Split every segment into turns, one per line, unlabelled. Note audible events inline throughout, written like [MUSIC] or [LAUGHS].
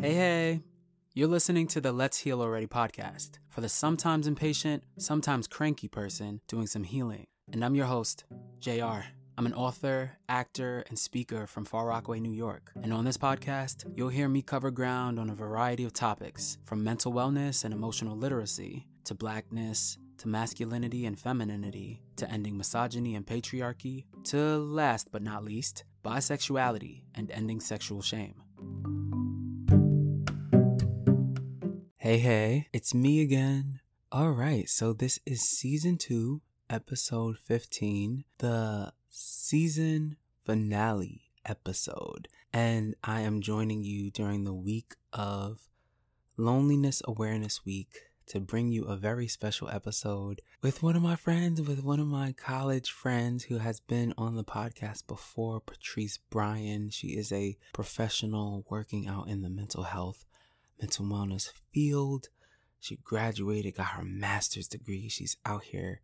Hey, hey. You're listening to the Let's Heal Already podcast for the sometimes impatient, sometimes cranky person doing some healing. And I'm your host, JR. I'm an author, actor, and speaker from Far Rockaway, New York. And on this podcast, you'll hear me cover ground on a variety of topics from mental wellness and emotional literacy to blackness to masculinity and femininity to ending misogyny and patriarchy to last but not least, bisexuality and ending sexual shame. Hey, hey, it's me again. All right, so this is season two, episode 15, the season finale episode. And I am joining you during the week of Loneliness Awareness Week to bring you a very special episode with one of my friends, with one of my college friends who has been on the podcast before, Patrice Bryan. She is a professional working out in the mental health mental wellness field. She graduated, got her master's degree. She's out here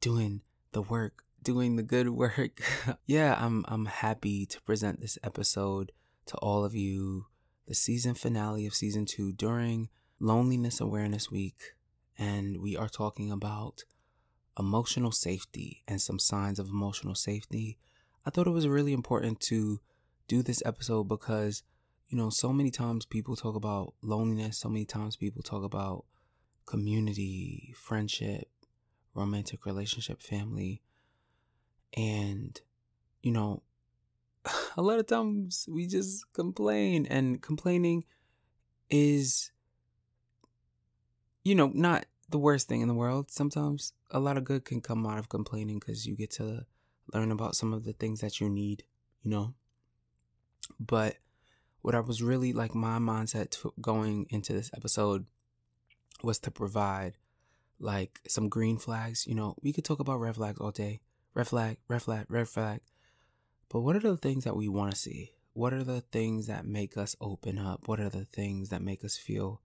doing the work, doing the good work. [LAUGHS] yeah, I'm I'm happy to present this episode to all of you. The season finale of season 2 during Loneliness Awareness Week and we are talking about emotional safety and some signs of emotional safety. I thought it was really important to do this episode because you know, so many times people talk about loneliness, so many times people talk about community, friendship, romantic relationship, family. And, you know, [LAUGHS] a lot of times we just complain, and complaining is, you know, not the worst thing in the world. Sometimes a lot of good can come out of complaining because you get to learn about some of the things that you need, you know. But what I was really like my mindset to going into this episode was to provide like some green flags. You know, we could talk about red flags all day. Red flag, red flag, red flag. But what are the things that we want to see? What are the things that make us open up? What are the things that make us feel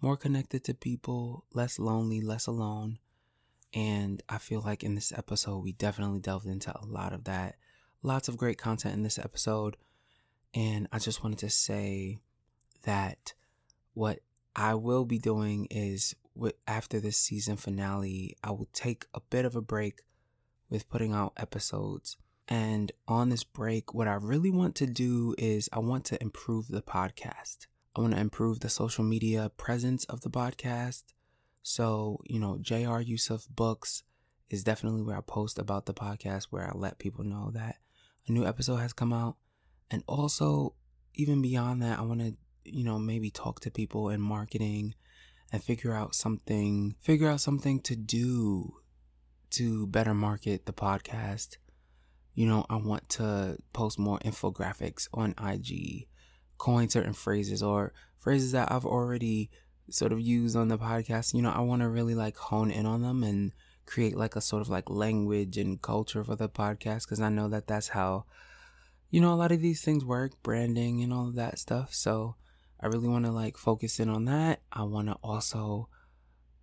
more connected to people, less lonely, less alone? And I feel like in this episode, we definitely delved into a lot of that. Lots of great content in this episode. And I just wanted to say that what I will be doing is after this season finale, I will take a bit of a break with putting out episodes. And on this break, what I really want to do is I want to improve the podcast. I want to improve the social media presence of the podcast. So, you know, JR Yussuf Books is definitely where I post about the podcast, where I let people know that a new episode has come out. And also, even beyond that, I want to, you know, maybe talk to people in marketing and figure out something, figure out something to do to better market the podcast. You know, I want to post more infographics on IG, coin certain phrases or phrases that I've already sort of used on the podcast. You know, I want to really like hone in on them and create like a sort of like language and culture for the podcast because I know that that's how you know, a lot of these things work, branding and all of that stuff. So I really want to like focus in on that. I want to also,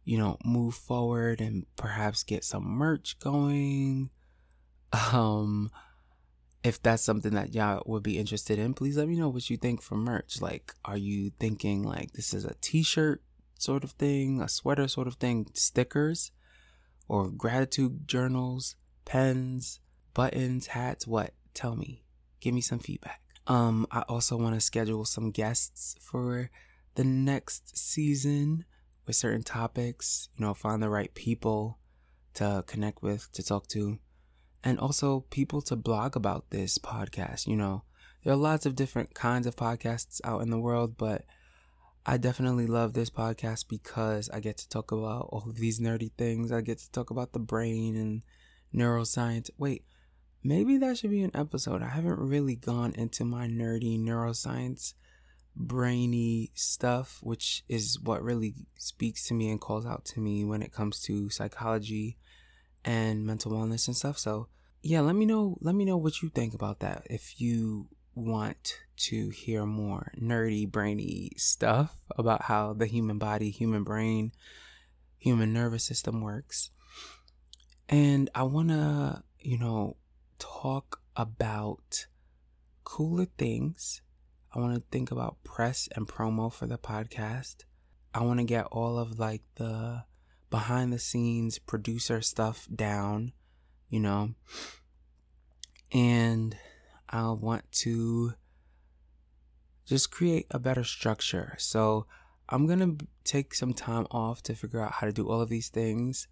you know, move forward and perhaps get some merch going. [LAUGHS] Um, if that's something that y'all would be interested in, please let me know what you think for merch. Like, are you thinking like this is a t shirt sort of thing, a sweater sort of thing, stickers, or gratitude journals, pens, buttons, hats? What? Tell me give me some feedback. Um, I also want to schedule some guests for the next season with certain topics, you know, find the right people to connect with, to talk to, and also people to blog about this podcast. You know, there are lots of different kinds of podcasts out in the world, but I definitely love this podcast because I get to talk about all of these nerdy things. I get to talk about the brain and neuroscience. Wait, maybe that should be an episode. I haven't really gone into my nerdy neuroscience, brainy stuff, which is what really speaks to me and calls out to me when it comes to psychology and mental wellness and stuff. So, yeah, let me know let me know what you think about that. If you want to hear more nerdy, brainy stuff about how the human body, human brain, human nervous system works. And I want to, you know, talk about cooler things.
I want to think about press and promo for the podcast. I want to get all of like the behind the scenes producer stuff down, you know. And I want to just create a better structure. So I'm going to take some time off to figure out how to do all of these things.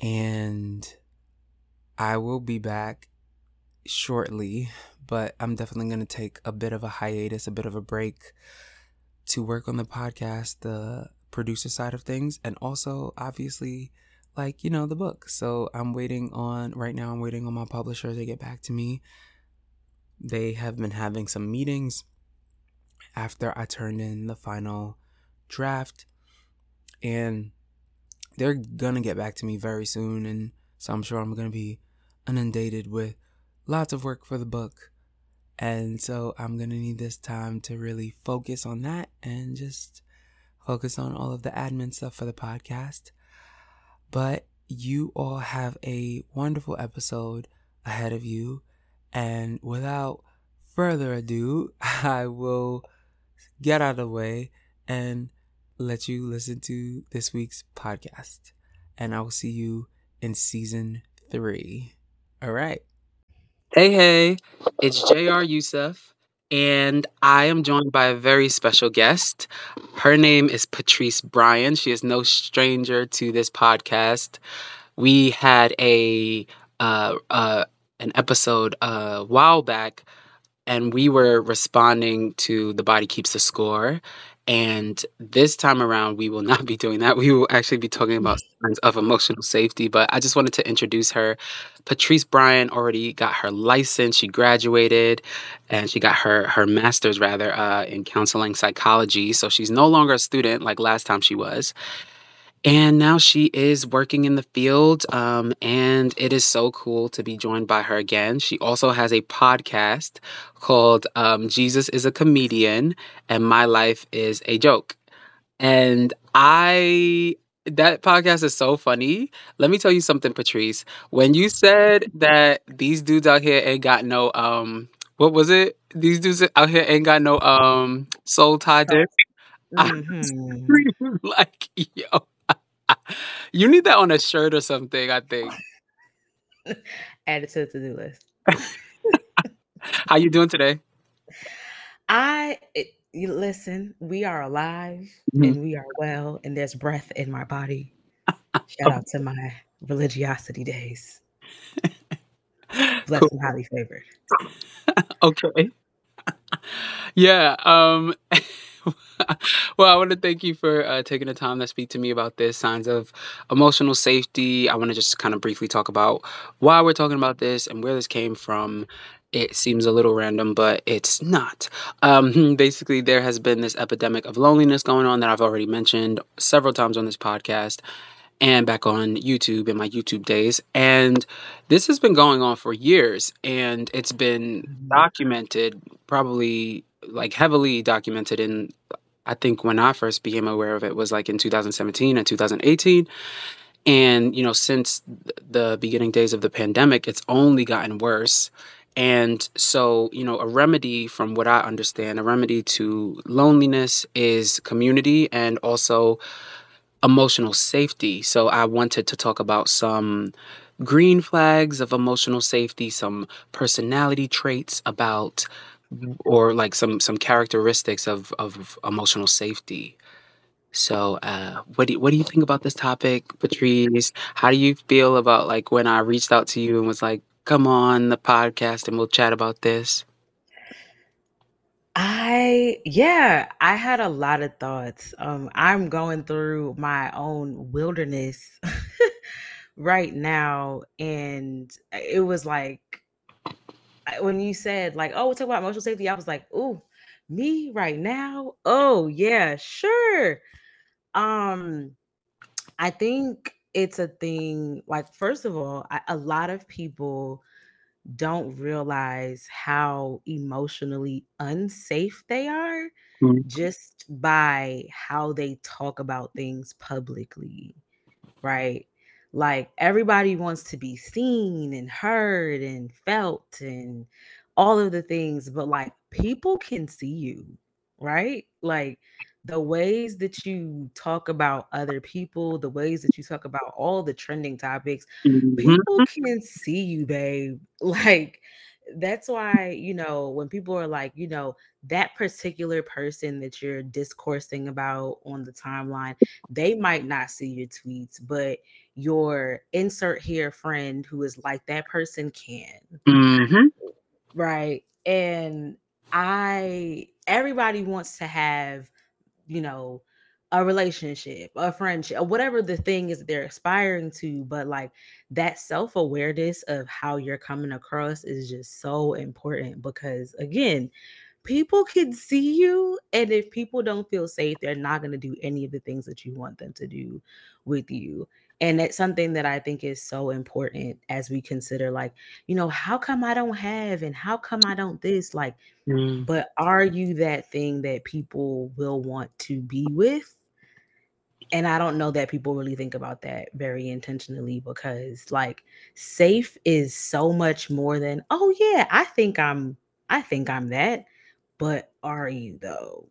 And I will be back shortly, but I'm definitely going to take a bit of a hiatus, a bit of a break to work on the podcast, the producer side of things, and also obviously like, you know, the book. So I'm waiting on, right now, I'm waiting on my publisher to get back to me. They have been having some meetings after I turned in the final draft, and they're gonna get back to me very soon. And so I'm sure I'm gonna be inundated with lots of work for the book. And so I'm going to need this time to really focus on that and just focus on all of the admin stuff for the podcast. But you all have a wonderful episode ahead of you. And without further ado, [LAUGHS] I will get out of the way and let you listen to this week's podcast. And I will see you in season three. All right. Hey, hey, it's JR Yussuf, and I am joined by a very special guest. Her name is Patrice Bryan. She is no stranger to this podcast. We had a uh, uh, an episode a while back, and we were responding to "The Body Keeps the Score," And this time around, we will not be doing that. We will actually be talking about signs of emotional safety. But I just wanted to introduce her. Patrice Bryan already got her license. She graduated, and she got her her master's rather uh, in counseling psychology. So she's no longer a student like last time she was. And now she is working in the field, um, and it is so cool to be joined by her again. She also has a podcast called um, Jesus is a Comedian and My Life is a Joke. And I, that podcast is so funny. Let me tell you something, Patrice. When you said that these dudes out here ain't got no, um, what was it? These dudes out here ain't got no um soul tie dick. [LAUGHS]
Mm-hmm. [LAUGHS]
like, yo, [LAUGHS] you need that on a shirt or something, I think. [LAUGHS]
Add it to the to-do list. [LAUGHS]
How you doing today?
I it, listen, we are alive
Mhm.
and we are well, and there's breath in my body. Shout out to my religiosity days. Blessed
Cool.
and highly favored.
Okay. Yeah. Um. [LAUGHS] well, I want to thank you for uh, taking the time to speak to me about this signs of emotional safety. I want to just kind of briefly talk about why we're talking about this and where this came from. It seems a little random, but it's not. Um, [LAUGHS] basically, there has been this epidemic of loneliness going on that I've already mentioned several times on this podcast and back on YouTube in my YouTube days. And this has been going on for years and it's been
Mhm.
documented, probably like heavily documented in, I think when I first became aware of it was like in 2017 and 2018. And, you know, since the beginning days of the pandemic, it's only gotten worse. And so, you know, a remedy, from what I understand, a remedy to loneliness is community and also emotional safety. So I wanted to talk about some green flags of emotional safety, some personality traits about or like some some characteristics of of emotional safety. So uh what do you, what do you think about this topic, Patrice? How do you feel about like when I reached out to you and was like, "Come on the podcast and we'll chat about this."
I yeah, I had a lot of thoughts. Um, I'm going through my own wilderness [LAUGHS] right now, and it was like I- when you said like, "Oh, we'll talk about emotional safety," I was like, "Ooh, me right now? Oh yeah, sure." Um, I think it's a thing. Like, first of all, I, a lot of people don't realize how emotionally unsafe they are
Mm,
just by how they talk about things publicly, right? Like everybody wants to be seen and heard and felt and all of the things, but like people can see you, right? Like the ways that you talk about other people, the ways that you talk about all the trending topics, people
Mhm.
can see you, babe. [LAUGHS] Like that's why, you know, when people are like, you know, that particular person that you're discoursing about on the timeline, they might not see your tweets, but your insert here friend who is like that person can.
Mhm.
Right. And I everybody wants to have, you know, a relationship, a friendship, or whatever the thing is that they're aspiring to, but like that self-awareness of how you're coming across is just so important because again, people can see you and if people don't feel safe, they're not going to do any of the things that you want them to do with you. And that's something that I think is so important as we consider like you know, how come I don't have and how come I don't this? Like,
Mm.
but are you that thing that people will want to be with? And I don't know that people really think about that very intentionally because like safe is so much more than, oh yeah, I think I'm I think I'm that, but are you though?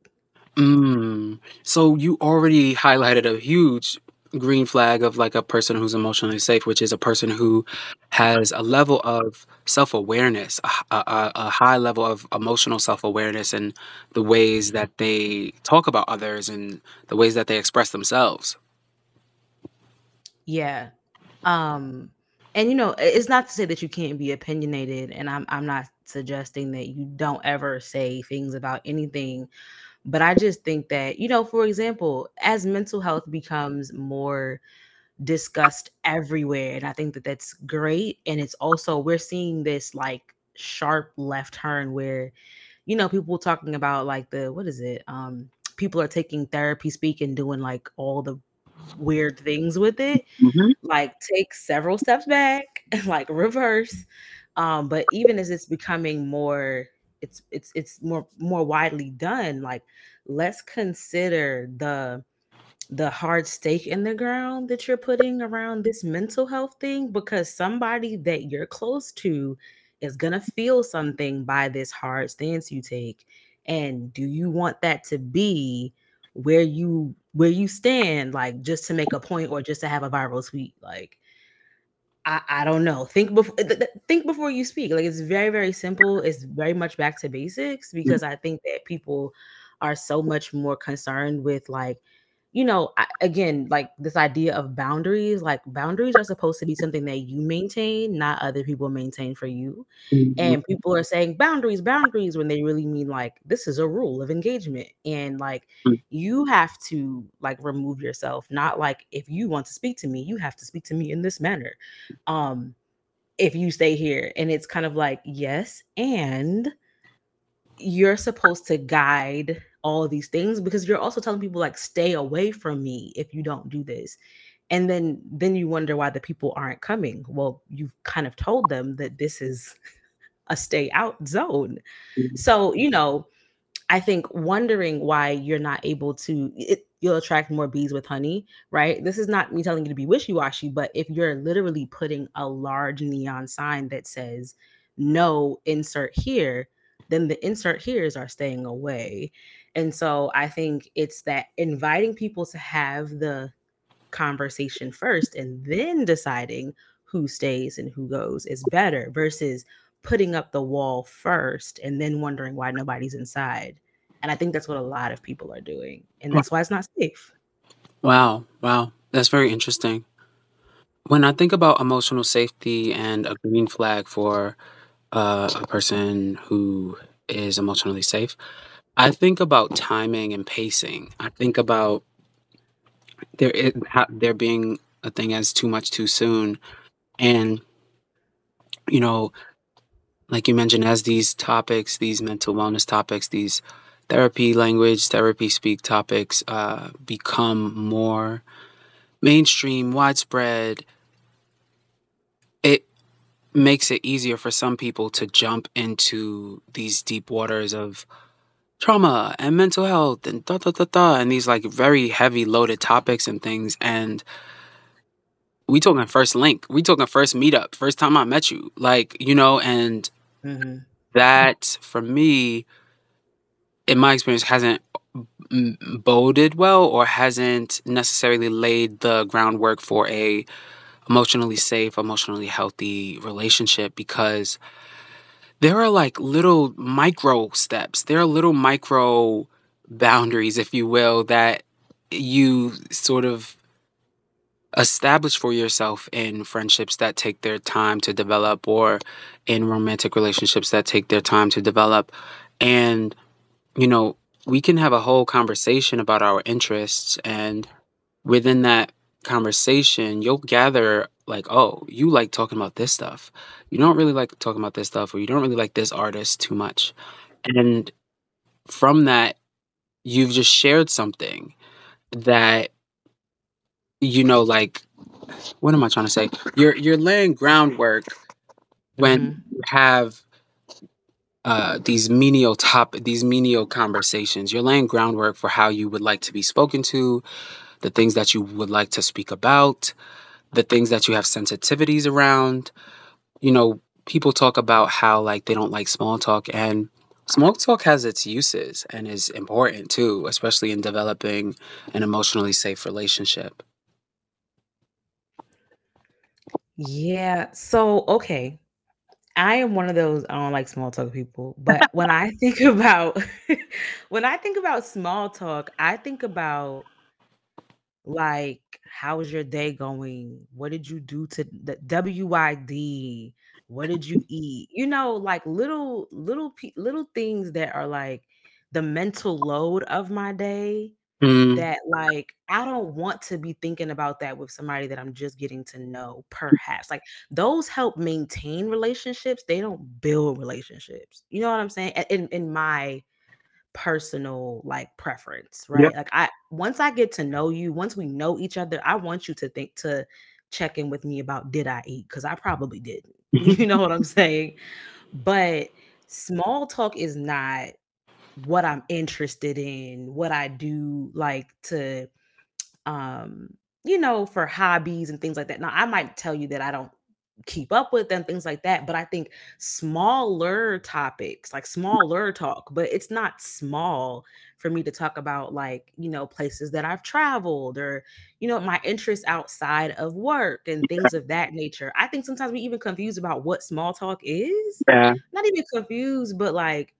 Mm. So you already highlighted a huge green flag of like a person who's emotionally safe, which is a person who has a level of self-awareness, a high level of emotional self-awareness and the ways that they talk about others and the ways that they express themselves.
Yeah. Um and you know, it's not to say that you can't be opinionated and I'm I'm not suggesting that you don't ever say things about anything But I just think that, you know, for example, as mental health becomes more discussed everywhere, and I think that that's great. And it's also, we're seeing this like sharp left turn where, you know, people talking about like the, what is it? Um, people are taking therapy speak and doing like all the weird things with it
hmm
like take several steps back and [LAUGHS] like reverse um but even as it's becoming more it's it's it's more more widely done like let's consider the the hard stake in the ground that you're putting around this mental health thing because somebody that you're close to is going to feel something by this hard stance you take. And do you want that to be where you where you stand like just to make a point or just to have a viral tweet? Like I, I don't know. Think before think before you speak. Like it's very very simple. It's very much back to basics because mm-hmm. I think that people are so much more concerned with like you know I, again like this idea of boundaries like boundaries are supposed to be something that you maintain not other people maintain for you. And
hmm
people are saying boundaries boundaries when they really mean like this is a rule of engagement. And like you have to like remove yourself not like if you want to speak to me you have to speak to me in this manner. Um if you stay here. And it's kind of like yes and you're supposed to guide all of these things because you're also telling people like stay away from me if you don't do this and then then you wonder why the people aren't coming well you've kind of told them that this is a stay out zone mm-hmm. so you know I think wondering why you're not able to it, you'll attract more bees with honey, right? This is not me telling you to be wishy-washy, but if you're literally putting a large neon sign that says no insert here, then the insert here's are staying away. And so I think it's that inviting people to have the conversation first and then deciding who stays and who goes is better versus putting up the wall first and then wondering why nobody's inside. And I think that's what a lot of people are doing. And that's why it's not safe.
Wow, wow, that's very interesting. When I think about emotional safety and a green flag for uh, a person who is emotionally safe, I think about timing and pacing. I think about there there being a thing as too much too soon, and you know, like you mentioned, as these topics, these mental wellness topics, these therapy language, therapy speak topics uh, become more mainstream, widespread. It makes it easier for some people to jump into these deep waters of trauma and mental health and da da da da and these like very heavy loaded topics and things and we talking first link we talking first meetup first time i met you like you know and
Mhm.
that for me, in my experience, hasn't boded well or hasn't necessarily laid the groundwork for a emotionally safe, emotionally healthy relationship because there are like little micro steps. There are little micro boundaries, if you will, that you sort of establish for yourself in friendships that take their time to develop or in romantic relationships that take their time to develop. And, you know, we can have a whole conversation about our interests and within that conversation you'll gather like oh you like talking about this stuff. You don't really like talking about this stuff or you don't really like this artist too much. And from that you've just shared something that you know like what am i trying to say? You're you're laying groundwork when
Mhm.
you have uh, these menial top these menial conversations. You're laying groundwork for how you would like to be spoken to the things that you would like to speak about the things that you have sensitivities around you know people talk about how like they don't like small talk and small talk has its uses and is important too especially in developing an emotionally safe relationship
Yeah. So, okay. I am one of those I don't like small talk people, but [LAUGHS] when I think [LAUGHS] about when I think about small talk, I think about like how's your day going? What did you do to the WYD? What did you eat? You know, like little little pe- little things that are like the mental load of my day
mm,
that like I don't want to be thinking about that with somebody that I'm just getting to know, perhaps. Like those help maintain relationships. They don't build relationships. You know what I'm saying? In in my personal like preference,
yep
right? Like I once I get to know you, once we know each other, I want you to think to check in with me about did I eat? Because I probably didn't. [LAUGHS] [LAUGHS] You know what I'm saying? But small talk is not what I'm interested in, what I do like to um, you know, for hobbies and things like that. Now, I might tell you that I don't keep up with them, things like that, but I think smaller topics, like smaller talk, but it's not small for me to talk about like, you know, places that I've traveled or, you know, my interests outside of work and things of that nature. I think sometimes we even confused about what small talk is.
yeah
Not even confused, but like,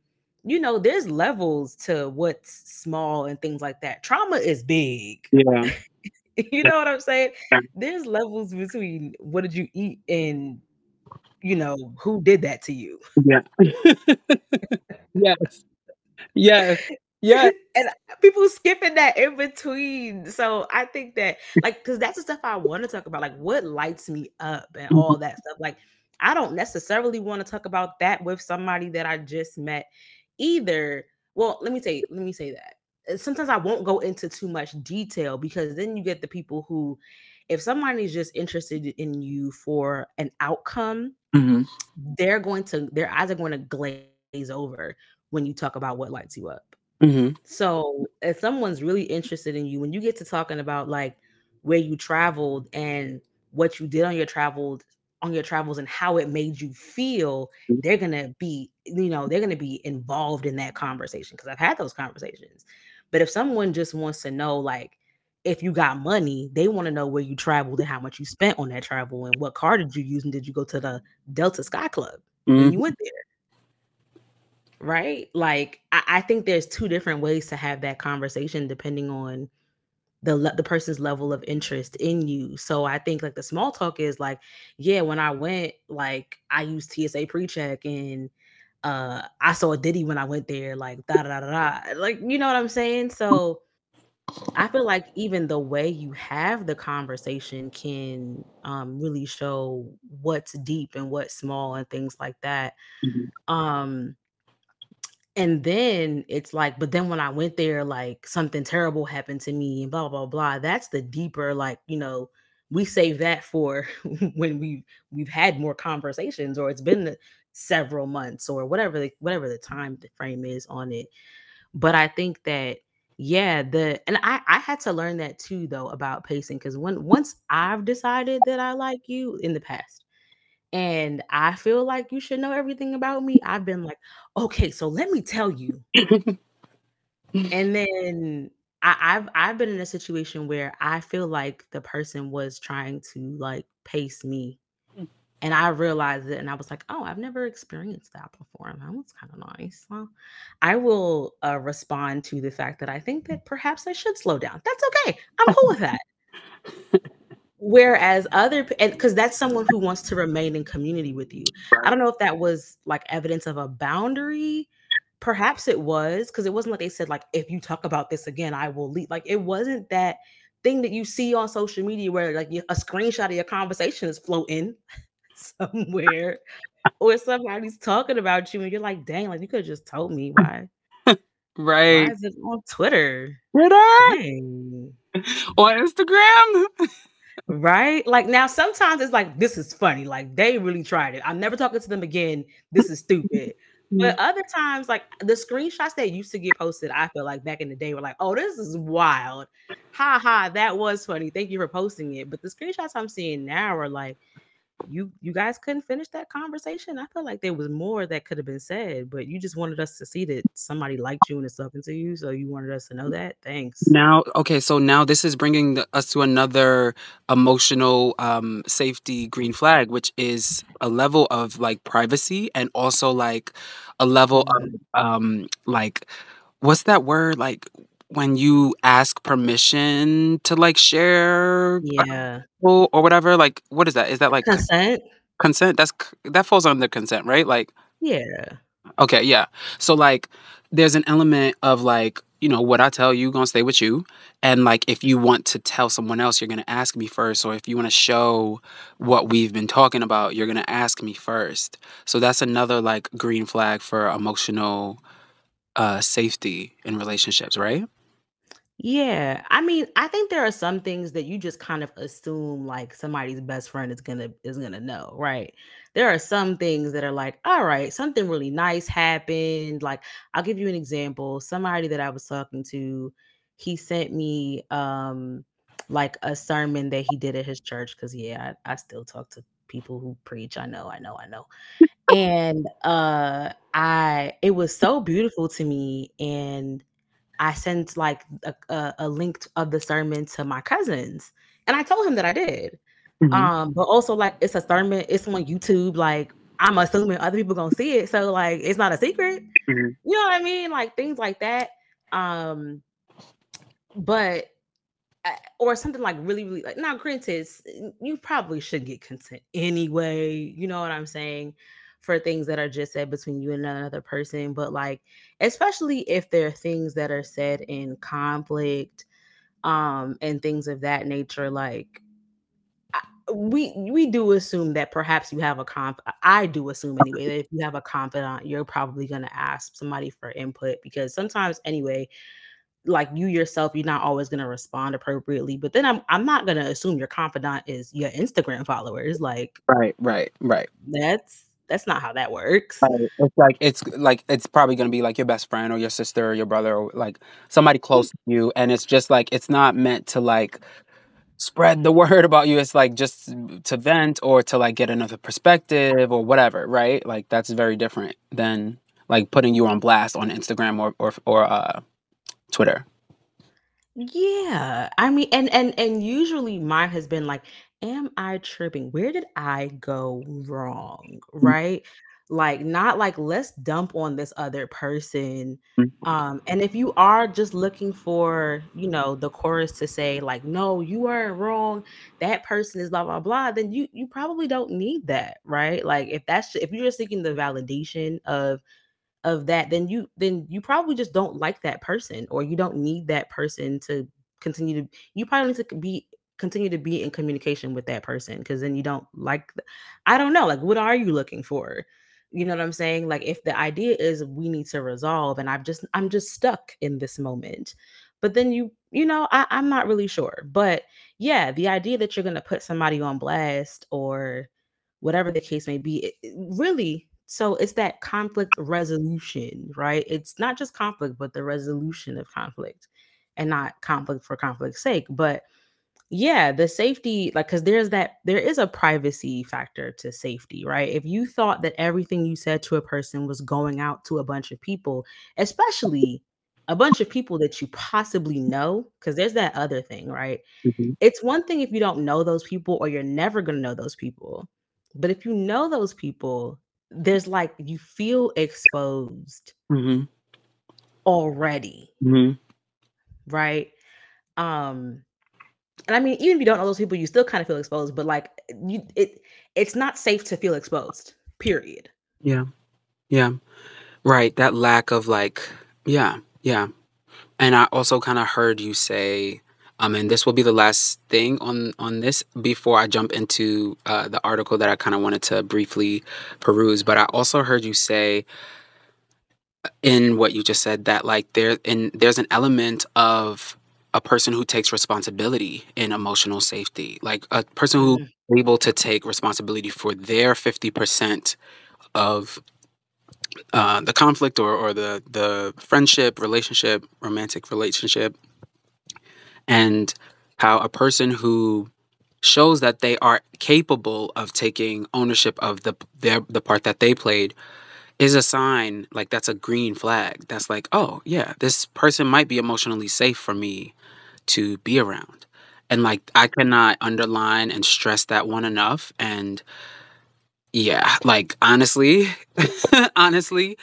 you know, there's levels to what's small and things like that. Trauma is big.
yeah [LAUGHS]
You know what I'm saying? There's levels between what did you eat and, you know, who did that to you.
yeah [LAUGHS] yes yes yes [LAUGHS]
And people skipping that in between. So I think that, like, because that's the stuff I want to talk about, like what lights me up and all mm-hmm. that stuff. Like, I don't necessarily want to talk about that with somebody that I just met either. Well, let me say, let me say that. Uh, Sometimes I won't go into too much detail because then you get the people who, if somebody's just interested in you for an outcome,
Mhm.
they're going to their eyes are going to glaze over when you talk about what lights you up.
Mhm.
So, if someone's really interested in you, when you get to talking about like where you traveled and what you did on your traveled on your travels and how it made you feel, they're gonna be, you know, they're gonna be involved in that conversation because I've had those conversations. But if someone just wants to know, like, if you got money, they want to know where you traveled and how much you spent on that travel and what car did you use and did you go to the Delta Sky Club when you
Mhm.
went there? Right? Like, I, I think there's two different ways to have that conversation depending on the le- the person's level of interest in you. So I think like the small talk is like, yeah, when I went, like I used TSA pre-check and uh I saw a Diddy when I went there, like da da da da. Like, you know what I'm saying? So I feel like even the way you have the conversation can um really show what's deep and what's small and things like that.
Mhm.
Um and then it's like, but then when I went there, like something terrible happened to me and blah blah blah. That's the deeper, like, you know, we save that for [LAUGHS] when we we've had more conversations or it's been the several months or whatever the whatever the time the frame is on it. But I think that yeah, the and I I had to learn that too though about pacing because when once I've decided that I like you in the past and I feel like you should know everything about me, I've been like, "Okay, so let me tell you." [LAUGHS] And then I I've I've been in a situation where I feel like the person was trying to, like, pace me. And I realized it, and I was like, "Oh, I've never experienced that before, and that was kinda nice." Well, I will, uh, respond to the fact that I think that perhaps I should slow down. That's okay. I'm cool with that. [LAUGHS] Whereas other because that's someone who wants to remain in community with you. I don't know if that was, like, evidence of a boundary. Perhaps it was, because it wasn't like they said, like, "If you talk about this again, I will leave." Like, it wasn't that thing that you see on social media where, like, a screenshot of your conversation is floating [LAUGHS] somewhere, or somebody's talking about you, and you're like, "Dang, like, you coulda just told me. [LAUGHS] Why why
Right.
is it on Twitter?"
Twitter!
Dang. [LAUGHS]
On Instagram?
Right? Like, now sometimes it's like, "This is funny, like, they really tried it. I'm never talking to them again. This is stupid." Mm-hmm. But other times, like, the screenshots that used to get posted, I feel like back in the day were like, "Oh, this is wild. Ha ha, that was funny. Thank you for posting it." But the screenshots I'm seeing now are like, "You you guys couldn't finish that conversation? I feel like there was more that could have been said, but you just wanted us to see that somebody liked you and is talking to you, so you wanted us to know that? Thanks."
Now okay, so now this is bringing the us to another emotional, um, safety green flag, which is a level of, like, privacy and also, like, a level of,
Mhm.
um, like what's that word? Like, when you ask permission to, like, share
Yeah.
or whatever, like, what is that? Is that, like,
Consent?
consent? That's c that falls under consent, right? Like
Yeah.
Okay, yeah. So, like, there's an element of, like, you know, what I tell you gonna stay with you, and, like, if you want to tell someone else, you're gonna ask me first, or if you wanna show what we've been talking about, you're gonna ask me first. So that's another, like, green flag for emotional, uh, safety in relationships, right?
Yeah, I mean, I think there are some things that you just kind of assume, like, somebody's best friend is gonna is gonna know, right? There are some things that are like, "Alright, something really nice happened," like, I'll give you an example, somebody that I was talking to, he sent me, um, like, a sermon that he did at his church. Cause yeah, I I still talk to people who preach, I know, I know, I know. [LAUGHS] And, uh, I it was so beautiful to me, and I sent, like, a a a link of the sermon to my cousins, and I told him that I did.
Mhm.
Um, but also, like, it's a sermon, it's on YouTube, like, I'm assuming other people gonna see it, so, like, it's not a secret.
Mhm.
You know what I mean? Like, things like that, um but, uh or something, like, really, really like now granted, you probably should get consent anyway, you know what I'm saying, for things that are just said between you and another person, but, like, especially if there are things that are said in conflict, um, and things of that nature, like, we we do assume that perhaps you have a conf I do assume anyway, that if you have a confidant, you're probably gonna ask somebody for input because sometimes anyway, like, you yourself, you're not always gonna respond appropriately, but then I'm I'm not gonna assume your confidant is your Instagram followers, like
Right, right, right.
that's that's not how that works.
Right, it's like it's like, it's probably gonna be, like, your best friend or your sister or your brother or, like, somebody close to you, and it's just, like, it's not meant to, like, spread the [LAUGHS] word about you, it's, like, just to vent or to, like, get another perspective or whatever, right? Like, that's very different than, like, putting you on blast on Instagram or or or, uh, Twitter.
Yeah, I mean and and and usually mine has been like, "Am I tripping? Where did I go wrong?"
Mm.
Right? Like, not like, "Let's dump on this other person,"
Mhm.
um, and if you are just looking for, you know, the chorus to say, like, "No, you are wrong. That person is blah, blah, blah," then you you probably don't need that, right? Like, if that's if you're seeking the validation of of that, then you then you probably just don't like that person, or you don't need that person to continue to you probably need to be continue to be in communication with that person because then you don't like th I don't know, like, what are you looking for? You know what I'm saying? Like, if the idea is we need to resolve and I've just I'm just stuck in this moment, but then you you know, I I'm not really sure, but yeah, the idea that you're gonna put somebody on blast or whatever the case may be, it it really so it's that conflict resolution, right? It's not just conflict, but the resolution of conflict, and not conflict for conflict's sake, but Yeah, the safety, like, because there's that there is a privacy factor to safety, right? If you thought that everything you said to a person was going out to a bunch of people, especially a bunch of people that you possibly know, because there's that other thing, right?
Mhm.
It's one thing if you don't know those people or you're never gonna know those people. But if you know those people, there's like you feel exposed
Mhm.
already,
Mhm.
right? Um And I mean, even if you don't know those people, you still kind of feel exposed, but like you it it's not safe to feel exposed. Period.
Yeah. Yeah. Right. That lack of like, yeah, yeah. And I also kind of heard you say, um, and this will be the last thing on on this before I jump into uh, the article that I kind of wanted to briefly peruse. But I also heard you say in what you just said that like there in there's an element of a person who takes responsibility in emotional safety, like a person who
Mhm,
able to take responsibility for their 50% of uh, the conflict or, or the the friendship, relationship, romantic relationship, and how a person who shows that they are capable of taking ownership of the their the part that they played is a sign like that's a green flag. That's like, oh yeah, this person might be emotionally safe for me to be around. And like I cannot underline and stress that one enough. And yeah, like honestly, [LAUGHS] honestly,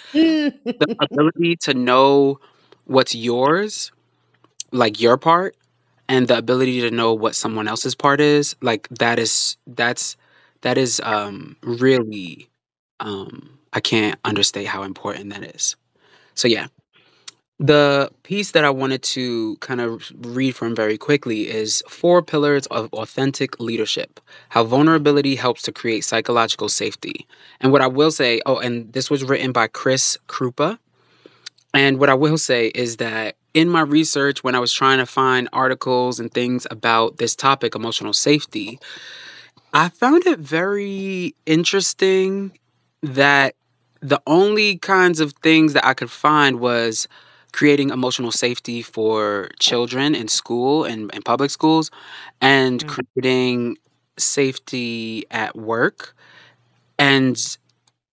the [LAUGHS] ability to know what's yours, like your part, and the ability to know what someone else's part is, like that is that's that is um really um I can't understate how important that is. So yeah, the piece that I wanted to kind of read from very quickly is Four Pillars of Authentic Leadership How Vulnerability Helps to Create Psychological Safety. And what I will say, oh, and this was written by Chris Krupa. And what I will say is that in my research, when I was trying to find articles and things about this topic, emotional safety, I found it very interesting that the only kinds of things that I could find was creating emotional safety for children in school and in public schools and
Mm,
creating safety at work. And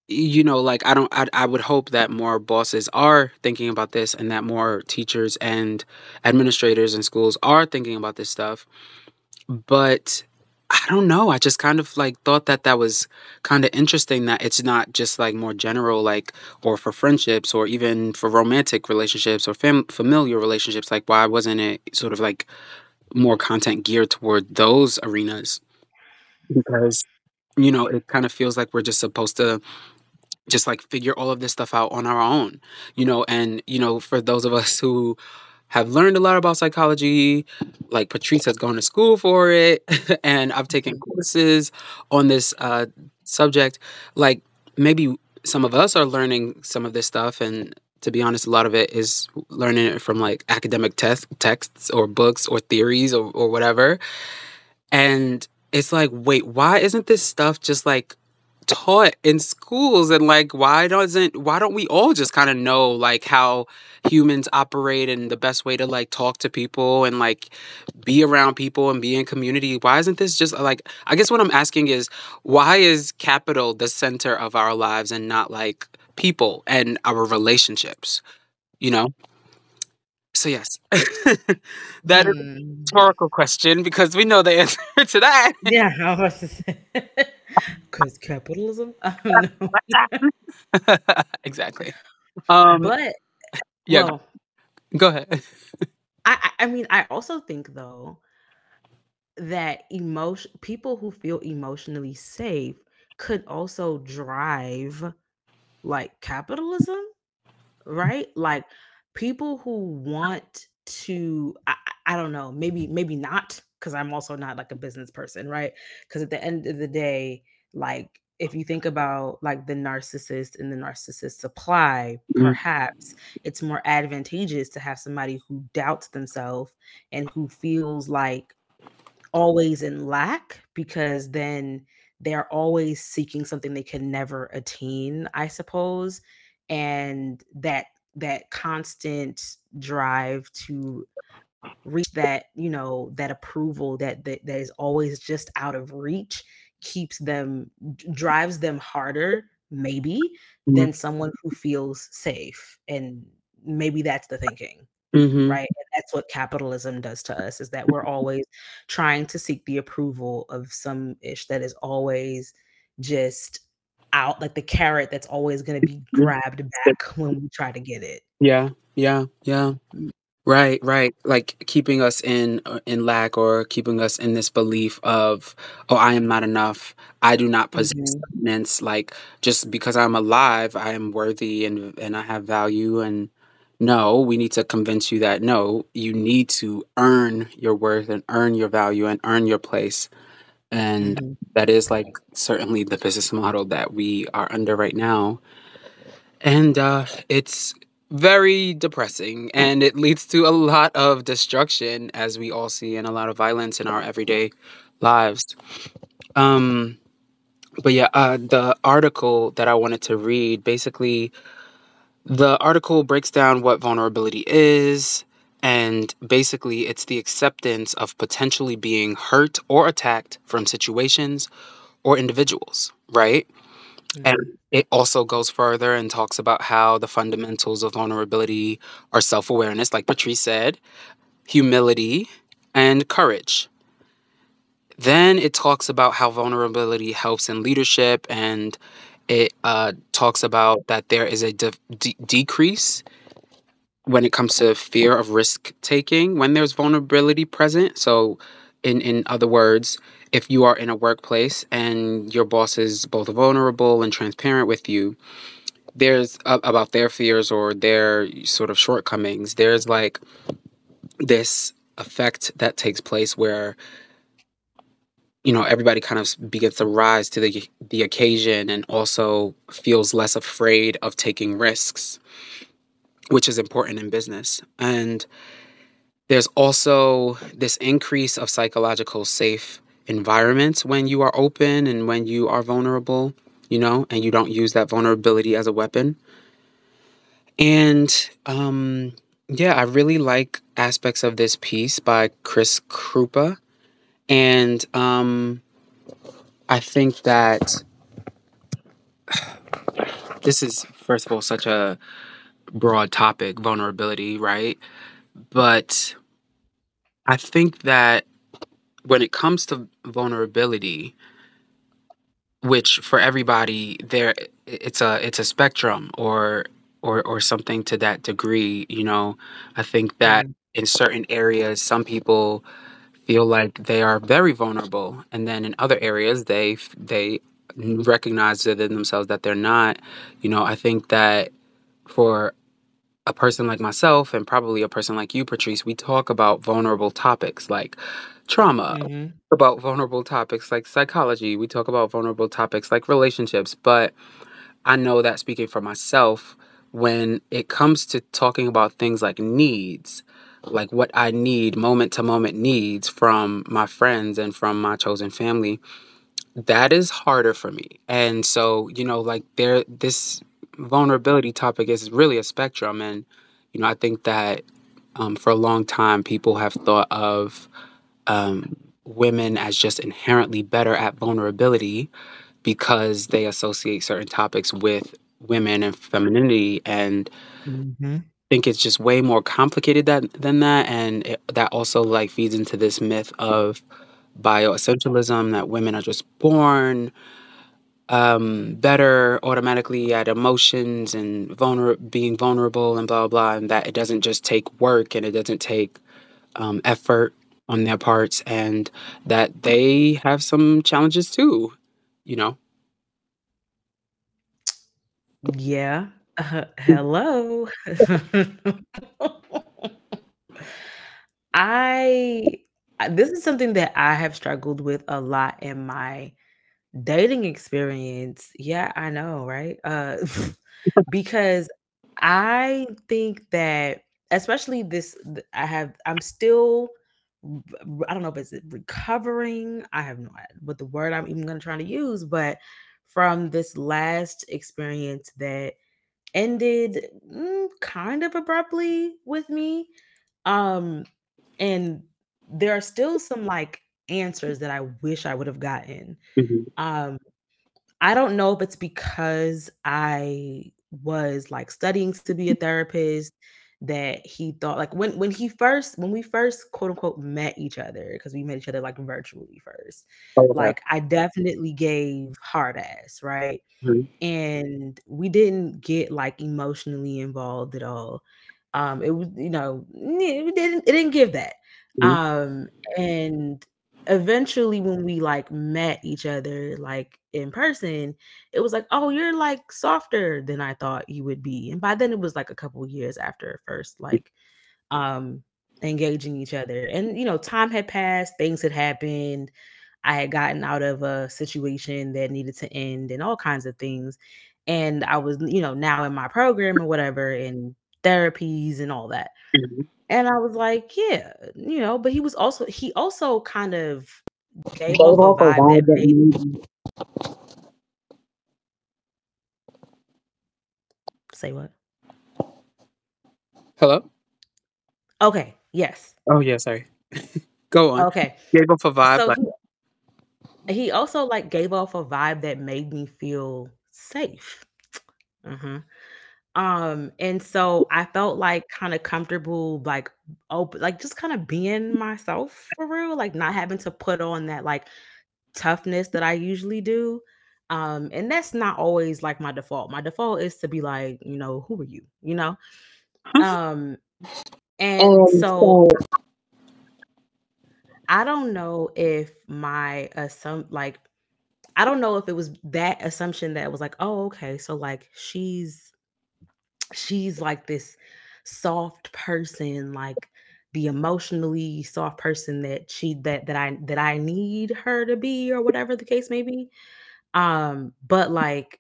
you know, like I don't I, I would hope that more bosses are thinking about this and that more teachers and administrators in schools are thinking about this stuff but I don't know, I just kind of, like, thought that that was kinda interesting that it's not just, like, more general, like or for friendships or even for romantic relationships or fam familial relationships, like, why wasn't it sort of, like, more content geared toward those arenas? Because, you know, it kinda feels like we're just supposed to just, like, figure all of this stuff out on our own, you know, and, you know, for those of us who have learned a lot about psychology. Like Patrice has gone to school for it, [LAUGHS] and I've taken
mhm,
courses on this uh, subject. Like maybe some of us are learning some of this stuff, and to be honest, a lot of it is learning it from like academic test texts or books or theories or, or whatever. And it's like, wait, why isn't this stuff just like taught in schools and like why doesn't why don't we all just kind of know like how humans operate and the best way to like talk to people and like be around people and be in community? Why isn't this just like i guess what i'm asking is why is capital the center of our lives and not like people and our relationships? You know? So yes. [LAUGHS] That is a
mm.
rhetorical question because we know the [LAUGHS] answer to that.
Yeah, I was about to say, [LAUGHS] because capitalism? [LAUGHS] I don't know. [LAUGHS]
exactly um
But
yeah
well,
Go ahead. [LAUGHS]
I I mean, I also think though that emotion people who feel emotionally safe could also drive like capitalism Right? Like, people who want to I I don't know, maybe maybe not, because 'cause I'm also not, like, a business person, right? Because at the end of the day, like, if you think about, like, the narcissist and the narcissist supply,
Mhm,
perhaps it's more advantageous to have somebody who doubts themselves and who feels like always in lack because then they're always seeking something they can never attain, I suppose. And that that constant drive to reach that you know that approval that that, that is always just out of reach keeps them drives them harder maybe mm-hmm. than someone who feels safe and maybe that's the thinking mm-hmm. right and that's what capitalism does to us is that we're always trying to seek the approval of some ish that is always just out like the carrot that's always going to be mm-hmm. grabbed back when we try to get it
yeah yeah yeah Right, right. Like keeping us in uh, in lack or keeping us in this belief of, oh, I am not enough. I do not possess hmm Like just because I'm alive, I am worthy and and I have value. And no, we need to convince you that no, you need to earn your worth and earn your value and earn your place. And hmm that is like certainly the business model that we are under right now. And uh, it's very depressing and it leads to a lot of destruction as we all see and a lot of violence in our everyday lives. Um but yeah uh the article that i wanted to read basically the article breaks down what vulnerability is and basically it's the acceptance of potentially being hurt or attacked from situations or individuals right and mm-hmm. it also goes further and talks about how the fundamentals of vulnerability are self awareness, like Patrice said, humility, and courage. Then it talks about how vulnerability helps in leadership, and it uh, talks about that there is a de- de- decrease when it comes to fear of risk taking when there's vulnerability present. So, in in other words, if you are in a workplace and your boss is both vulnerable and transparent with you, there's uh, about their fears or their sort of shortcomings. There's like this effect that takes place where you know everybody kind of begins to rise to the the occasion and also feels less afraid of taking risks which is important in business and there's also this increase of psychological safe environments when you are open and when you are vulnerable, you know, and you don't use that vulnerability as a weapon. And um, yeah, I really like aspects of this piece by Chris Krupa. And um, I think that [SIGHS] this is, first of all, such a broad topic vulnerability, right? But I think that when it comes to vulnerability, which for everybody there it's a it's a spectrum or or or something to that degree, you know. I think that mm. in certain areas some people feel like they are very vulnerable and then in other areas they they recognize within themselves that they're not. You know, I think that for a person like myself and probably a person like you, Patrice, we talk about vulnerable topics like trauma, hmm about vulnerable topics like psychology, we talk about vulnerable topics like relationships. But I know that speaking for myself, when it comes to talking about things like needs, like what I need, moment to moment needs from my friends and from my chosen family, that is harder for me. And so, you know, like there, this vulnerability topic is really a spectrum. And, you know, I think that um, for a long time, people have thought of um, women as just inherently better at vulnerability because they associate certain topics with women and femininity and mm-hmm. think it's just way more complicated that, than that and it, that also like feeds into this myth of bioessentialism that women are just born um, better automatically at emotions and vulner- being vulnerable and blah, blah blah and that it doesn't just take work and it doesn't take um, effort on their parts and that they have some challenges too, you know?
Yeah. Uh, [LAUGHS] [LAUGHS] hello. [LAUGHS] I this is something that I have struggled with a lot in my dating experience. Yeah, I know, right? Uh [LAUGHS] because I think that especially this I have I'm still I don't know if it's recovering. I have no idea what the word I'm even going to try to use, but from this last experience that ended mm, kind of abruptly with me, um, and there are still some like answers that I wish I would have gotten.
Mhm.
Um, I don't know if it's because I was like studying to be a therapist that he thought like when when he first when we first quote unquote met each other because we met each other like virtually first
Okay.
like I definitely gave hard ass right
Mhm.
and we didn't get like emotionally involved at all um it was you know it didn't it didn't give that
Mhm.
um and eventually when we like met each other like in person it was like oh you're like softer than i thought you would be. And by then it was like a couple years after first like um engaging each other. And you know time had passed things had happened i had gotten out of a situation that needed to end and all kinds of things. And i was you know now in my program or whatever and therapies and all that.
Mhm.
And I was like, "Yeah," you know, but he was also he also kind of gave
Gave
off a vibe
vibe
that
that
made
made
Say what?
Hello?
Okay, yes.
Oh, yeah, sorry. [LAUGHS] Go on.
Okay.
Gave off a vibe
So
like
he he also, like, gave off a vibe that made me feel safe. Mhm. Um, and so I felt, like, kinda comfortable, like, open like, just kinda being myself for real, like, not having to put on that, like, toughness that I usually do. Um, and that's not always, like, my default. My default is to be like, you know, "Who are you?" You know? Um, and
And
so
so
I don't know if my assump like, I don't know if it was that assumption that was like, "Oh, okay, so, like, she's she's, like, this soft person, like, the emotionally soft person that she that that I that I need her to be," or whatever the case may be. Um, but, like,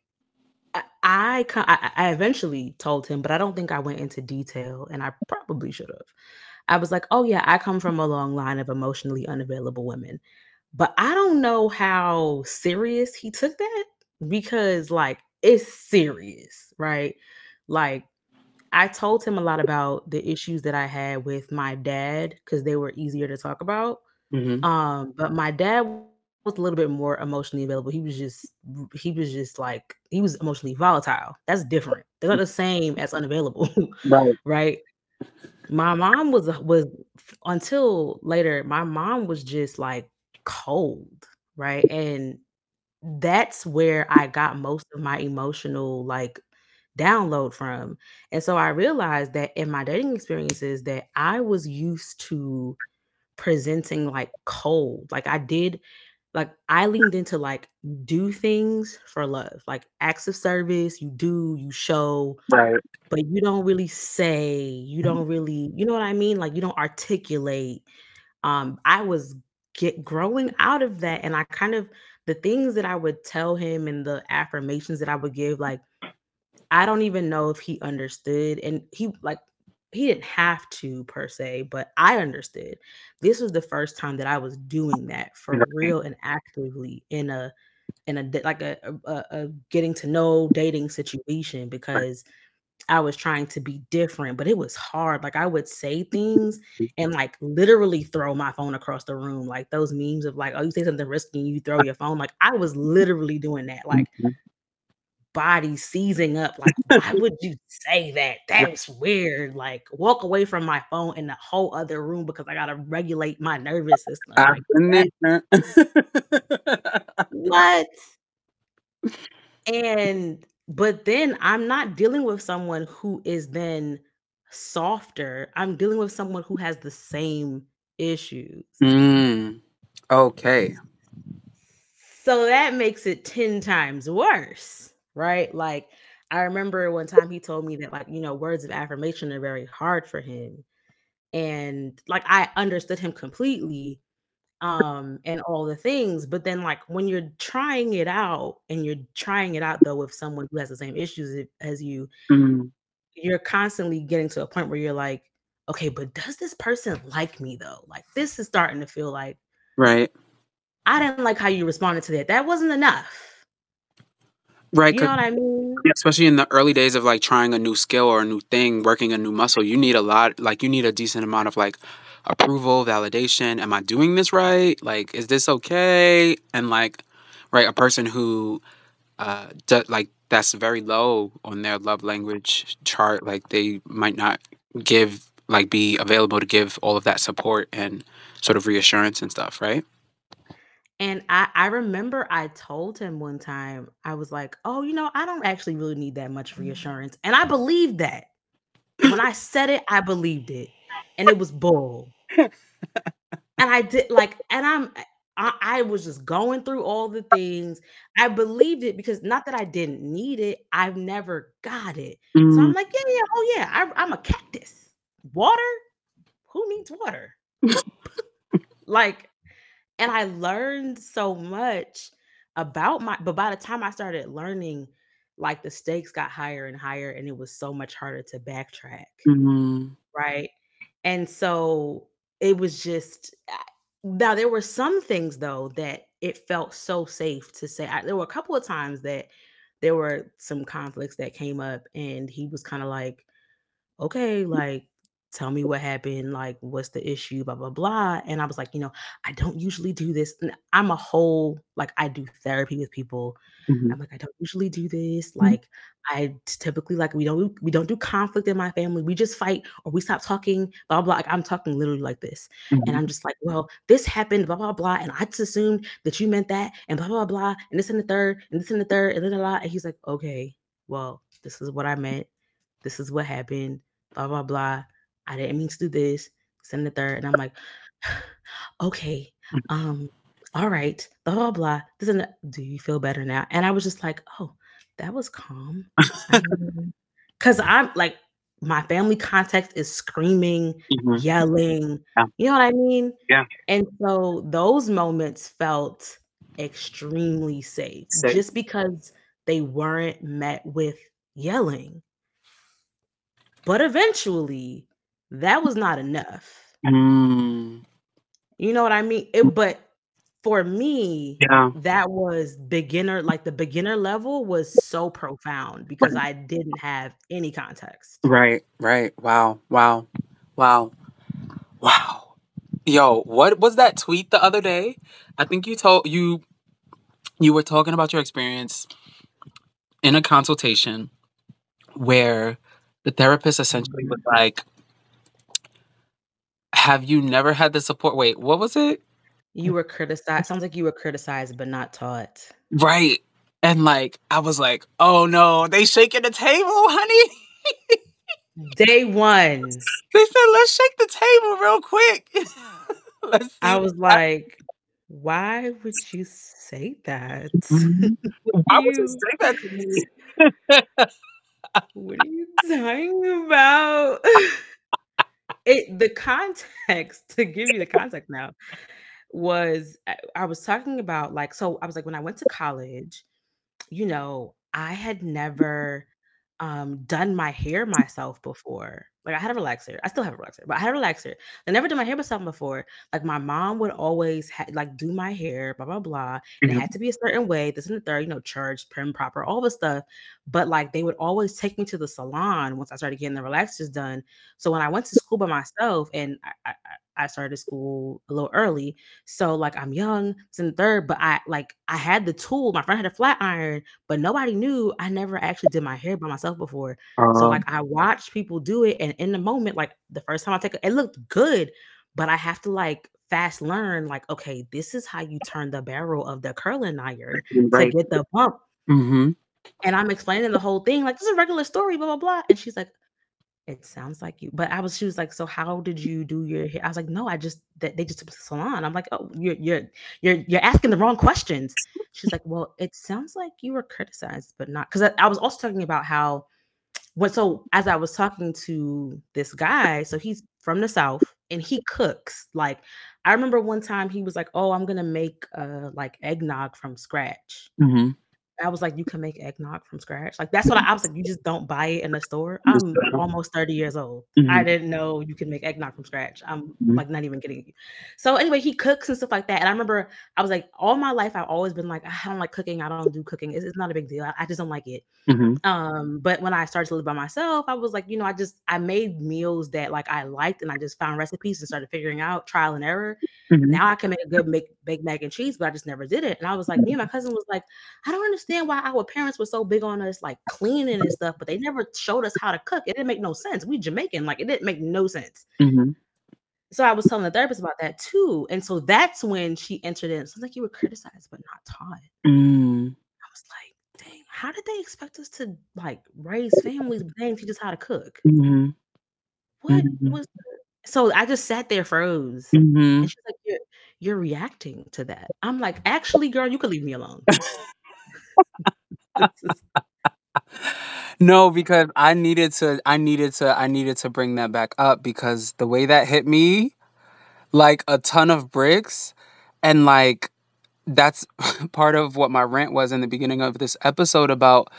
I I I eventually told him, but I don't think I went into detail, and I probably should've. I was like, "Oh, yeah, I come from a long line of emotionally unavailable women." But I don't know how serious he took that because, like, it's serious, right? Like, I told him a lot about the issues that I had with my dad because they were easier to talk about.
Mhm.
Um, but my dad was a little bit more emotionally available. He was just he was just, like he was emotionally volatile. That's different. They're not the same as unavailable,
Right. [LAUGHS]
right? My mom was was until later, my mom was just, like, cold, right? And that's where I got most of my emotional, like, download from. And so I realized that in my dating experiences that I was used to presenting, like, cold. Like, I did like, I leaned into, like, do things for love, like, acts of service, you do, you show,
Right.
but you don't really say, you don't really you know what I mean? Like, you don't articulate. Um, I was get growing out of that, and I kind of the things that I would tell him and the affirmations that I would give, like, I don't even know if he understood, and he like, he didn't have to per se, but I understood. This was the first time that I was doing that [LAUGHS] for real and actively in a in a like a a a getting to know dating situation because I was trying to be different, but it was hard. Like, I would say things and, like, literally throw my phone across the room, like those memes of, like, "Oh, you say something risky and you throw your phone." Like, I was literally doing that, like
Mhm.
Body seizing up, like, "Why would you say that? [LAUGHS] That's weird." Like, walk away from my phone in the whole other room because I gotta regulate my nervous system, like, what? [LAUGHS] What? And but then I'm not dealing with someone who is then softer. I'm dealing with someone who has the same issues.
Mm. Okay.
So that makes it 10 times worse, right? Like, I remember one time he told me that, like, you know, words of affirmation are very hard for him. And, like, I understood him completely, um, and all the things, but then, like, when you're trying it out and you're trying it out, though, with someone who has the same issues as you
Mhm.
you're constantly getting to a point where you're like, "Okay, but does this person like me, though?" Like, this is starting to feel like
Right.
I didn't like how you responded to that. That wasn't enough.
Right,
You know what I mean?
especially in the early days of, like, trying a new skill or a new thing, working a new muscle, you need a lot like, you need a decent amount of, like, approval, validation. Am I doing this right? Like, is this okay? And like, right, a person who, uh, d- like that's very low on their love language chart. Like, they might not give, like, be available to give all of that support and sort of reassurance and stuff, right?
And I I remember I told him one time, I was like, "Oh, you know, I don't actually really need that much reassurance." And I believed that. When I said it, I believed it. And it was bull. And I did like, and I'm I, I was just going through all the things. I believed it because not that I didn't need it, I've never got it. So I'm
Mm.
like, yeah, yeah, oh yeah, I, I'm a cactus. Water? Who needs water? [LAUGHS] Like, and I learned so much about my, but by the time I started learning, like the stakes got higher and higher, and it was so much harder to backtrack.
Mhm.
Right. And so it was just now there were some things though that it felt so safe to say. I, there were a couple of times that there were some conflicts that came up, and he was kind of like, okay, like, tell me what happened. Like, what's the issue? Blah, blah, blah. And I was like, you know, I don't usually do this. And I'm a whole, like, I do therapy with people
Mhm.
I'm like, "I don't usually do this,
Mhm.
like, I typically, like, we don't we don't do conflict in my family, we just fight or we stop talking, blah, blah," like, I'm talking literally like this, and
Mhm.
I'm just like, "Well, this happened, blah, blah, blah, and I just assumed that you meant that, and blah, blah, blah, and this and the third, and this and the third, and da, da, da," and he's like, "Okay, well, this is what I meant, this is what happened, blah, blah, blah, I didn't mean to do this, send the third," and I'm like, [SIGHS] "Okay,
Mhm.
um, all right, blah, blah, blah, this and that. Do you feel better now?" And I was just like, "Oh, that was calm." [LAUGHS] Because I'm like, my family context is screaming,
Mhm.
yelling,
Yeah.
you know what I mean?
Yeah.
And so those moments felt extremely safe
Safe.
just because they weren't met with yelling. But eventually, that was not enough.
Mm.
You know what I mean? It but for me,
Yeah.
that was beginner like, the beginner level was so profound because I didn't have any context.
Right, right. Wow, wow, wow, wow. Yo, what was that tweet the other day? I think you told you you were talking about your experience in a consultation where the therapist essentially was like, "Have you never had the support?" Wait, what was it?
You were criticized sounds like you were criticized but not taught.
Right. And like I was like, "Oh no, they shaking the table, honey." [LAUGHS]
Day 1.
They said, "Let's shake the table real quick." [LAUGHS] Let's see
I was like, "Why would you say that?
Mhm. [LAUGHS] Why would you" say that to me?
"What are you talking about?" It the context [LAUGHS] to give you the context now was I I was talking about, like so I was like, when I went to college, you know, I had never, um, done my hair myself before. Like, I had a relaxer. I still have a relaxer, but I had a relaxer. I never did my hair myself before. Like, my mom would always ha like, do my hair, blah, blah, blah, and it
Mhm.
had to be a certain way, this and the third, you know, church, prim, proper, all the stuff. But, like, they would always take me to the salon once I started getting the relaxers done. So when I went to school by myself and I I I started school a little early, so, like, I'm young, and the third, but I like, I had the tool. My friend had a flat iron, but nobody knew I never actually did my hair by myself before. So,
Um
like, I watched people do it, and in the moment, like, the first time I take it it looked good, but I have to, like, fast learn, like, "Okay, this is how you turn the barrel of the curling iron to get the bump."
Mhm.
And I'm explaining the whole thing, like, "This is a regular story, blah, blah, blah," and she's like, "It sounds like you" but I was she was like, "So how did you do your hair?" I was like, "No, I just that they just took the salon." I'm like, "Oh, you're you're you're you're asking the wrong questions." She's like, "Well, it sounds like you were criticized, but not" 'cause I I was also talking about how so as I was talking to this guy, so he's from the South and he cooks. Like, I remember one time he was like, "Oh, I'm gonna make, uh, like, eggnog from scratch."
Mhm.
I was like, "You can make eggnog from scratch?" Like, that's what I I was like, "You just don't buy it in the store?" I'm almost 30 years old. I
Mhm.
didn't know you can make eggnog from scratch. I'm,
Mhm.
like, not even kidding you. So, anyway, he cooks and stuff like that, and I remember I was like all my life, I've always been like, "I don't like cooking, I don't do cooking, it's it's not a big deal, I I just don't like it."
Mhm.
Um, but when I started to live by myself, I was like, you know, I just I made meals that, like, I liked, and I just found recipes and started figuring out trial and error.
Mhm.
Now I can make a good make baked mac and cheese, but I just never did it, and I was like me and my cousin was like, "I don't understand why our parents were so big on us, like, cleaning and stuff, but they never showed us how to cook." It didn't make no sense. We Jamaican, like, it didn't make no sense.
Mhm.
So I was telling the therapist about that too, and so that's when she entered in. "Sounds like you were criticized but not taught."
Mm.
I was like, "Dang, how did they expect us to, like, raise families, but they didn't teach us how to cook?"
Mhm.
What
Mhm.
was the so I just sat there froze, and
Mhm.
she's like, "You're you're reacting to that." I'm like, "Actually, girl, you could leave me alone." [LAUGHS]
No, because I needed to I needed to I needed to bring that back up because the way that hit me, like a ton of bricks, and, like, that's [LAUGHS] part of what my rant was in the beginning of this episode about,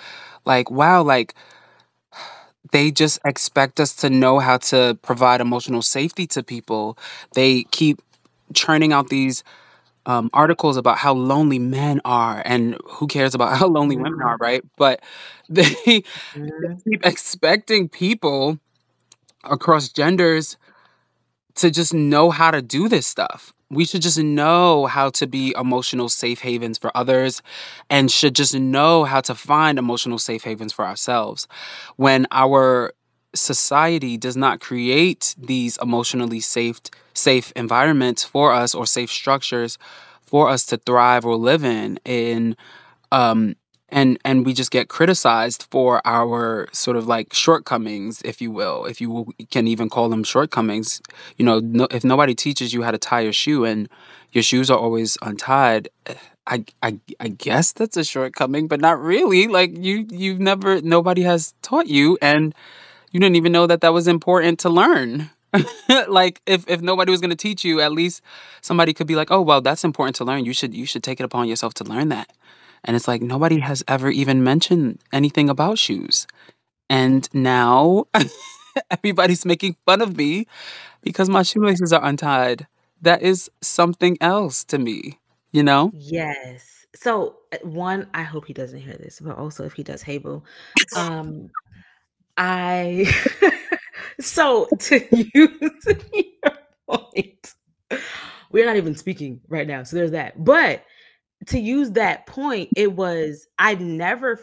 like, wow, like they just expect us to know how to provide emotional safety to people. They keep churning out these, um, articles about how lonely men are, and who cares about [LAUGHS] how lonely women are,
Mhm.
right? But [LAUGHS] they they
Mhm.
keep expecting people across genders to just know how to do this stuff. We should just know how to be emotional safe havens for others, and should just know how to find emotional safe havens for ourselves. When our society does not create these emotionally safed safe environments for us or safe structures for us to thrive or live in, in, um and and we just get criticized for our sort of, like, shortcomings, if you will, if you can even call them shortcomings. You know, no if nobody teaches you how to tie your shoe and your shoes are always untied, I I I guess that's a shortcoming, but not really, like, you you've never nobody has taught you, and you didn't even know that that was important to learn. [LAUGHS] Like, if if nobody was gonna teach you, at least somebody could be like, "Oh, well, that's important to learn. You should you should take it upon yourself to learn that." And it's like, nobody has ever even mentioned anything about shoes. And now [LAUGHS] everybody's making fun of me because my shoelaces are untied. That is something else to me, you know?
Yes. So, uh, 1, I hope he doesn't hear this, but also if he does, hey boo. Um, I [LAUGHS] so to [LAUGHS] use your point, we're not even speaking right now, so there's that. But to use that point, it was I never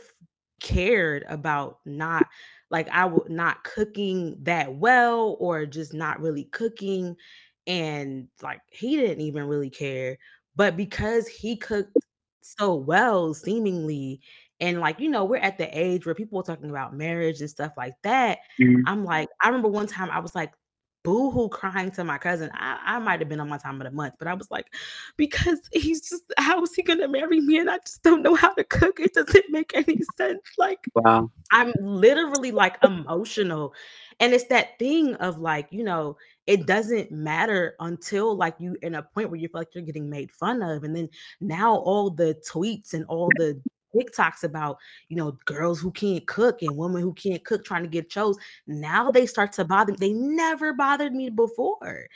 cared about not like, I would not cooking that well or just not really cooking, and, like, he didn't even really care. But because he cooked so well seemingly, and, like, you know, we're at the age where people are talking about marriage and stuff like that,
Mhm.
I'm like I remember one time I was, like, boohoo crying to my cousin. I I might have been on my time of the month, but I was like, "Because [LAUGHS] he's just how is he gonna marry me and I just don't know how to cook? It doesn't make any sense." Like,
Wow.
I'm literally, like, emotional. And it's that thing of, like, you know, it doesn't matter until, like, you in a point where you feel like you're getting made fun of, and then now all the tweets and all the TikToks about, you know, girls who can't cook and women who can't cook trying to get chose, now they start to bother they never bothered me before.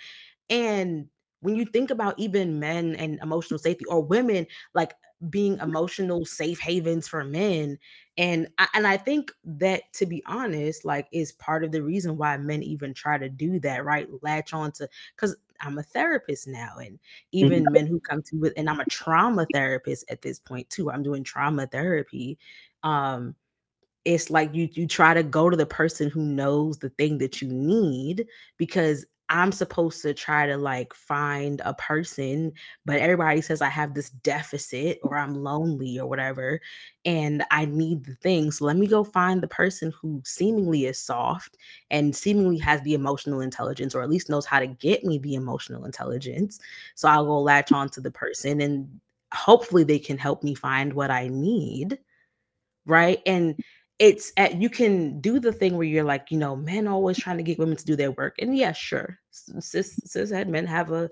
And when you think about even men and emotional safety or women, like, being mm-hmm. emotional safe havens for men, and I and I think that, to be honest, like, is part of the reason why men even try to do that, right? Latch on to 'cause I'm a therapist now, and
Mhm.
even men who come to with and I'm a trauma therapist at this point too, I'm doing trauma therapy. Um, it's like you you try to go to the person who knows the thing that you need because I'm supposed to try to, like, find a person, but everybody says I have this deficit or I'm lonely or whatever, and I need the things. So let me go find the person who seemingly is soft and seemingly has the emotional intelligence or at least knows how to get me the emotional intelligence. So I'll go latch on to the person, and hopefully they can help me find what I need. Right? And it's at you can do the thing where you're like, you know, men always trying to get women to do their work. And yeah, sure. Cis cishet men have a,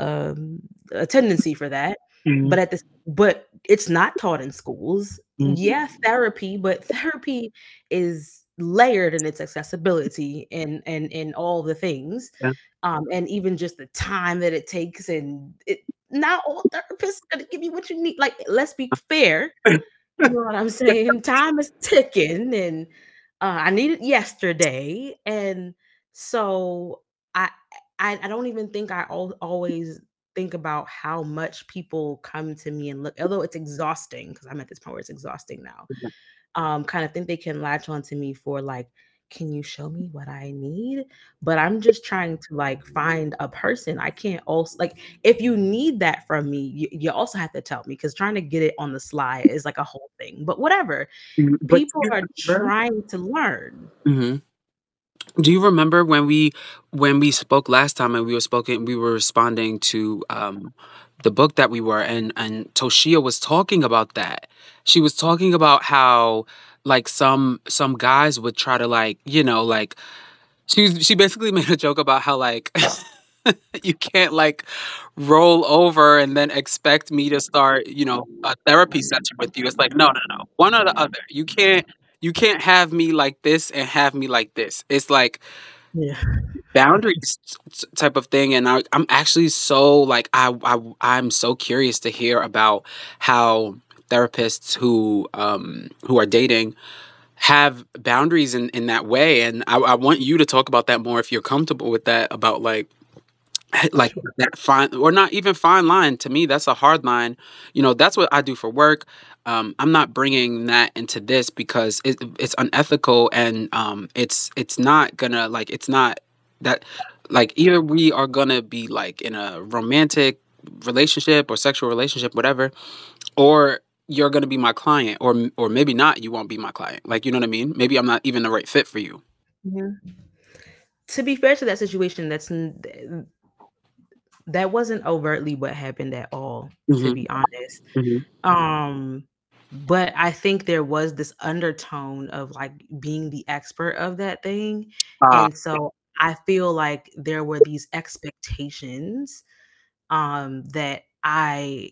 um, a tendency for that. But
Mhm.
at this but it's not taught in schools.
Mhm.
yeah, therapy, but therapy is layered in its accessibility and and and all the things,
Yeah.
um, and even just the time that it takes and it not all therapists are gonna give you what you need, like, let's be fair, [CLEARS THROAT] you know what I'm saying? Time is ticking, and, uh, I need it yesterday, and so I I I don't even think I al always think about how much people come to me and look although it's exhausting because I'm at this point where it's exhausting now, um, kinda think they can latch on to me for, like, "Can you show me what I need?" But I'm just trying to, like, find a person. I can't also like, if you need that from me, you you also have to tell me because trying to get it on the sly is, like, a whole thing, but whatever.
Mhm, but
People are trying to learn.
Mhm. Do you remember when we when we spoke last time and we were spoken we were responding to, um, the book that we were and and Toshia was talking about that. She was talking about how, like, some some guys would try to, like, you know, like she she basically [LAUGHS] made a joke about how, like, [LAUGHS] you can't, like, roll over and then expect me to start, you know, a therapy session with you. It's like, "No, no, no. One or the other. You can't you can't have me like this and have me like this." It's like
Yeah.
boundaries type of thing, and I I'm actually so, like, I, I i'm so curious to hear about how therapists who, um, who are dating have boundaries in in that way, and I I want you to talk about that more if you're comfortable with that, about, like like,
Sure.
that fine or not even fine line, to me, that's a hard line. You know, that's what I do for work. Um, I'm not bringing that into this because it it's unethical and, um, it's it's not gonna, like it's not that like, either we are gonna be, like, in a romantic relationship or sexual relationship, whatever, or you're gonna be my client, or or maybe not, you won't be my client. Like, you know what I mean? Maybe I'm not even the right fit for you.
Mhm. To be fair to that situation, that's that wasn't overtly what happened at all, to
Mhm.
be honest.
Mhm.
Um, but I think there was this undertone of, like, being the expert of that thing,
Ah.
and so I feel like there were these expectations, um, that I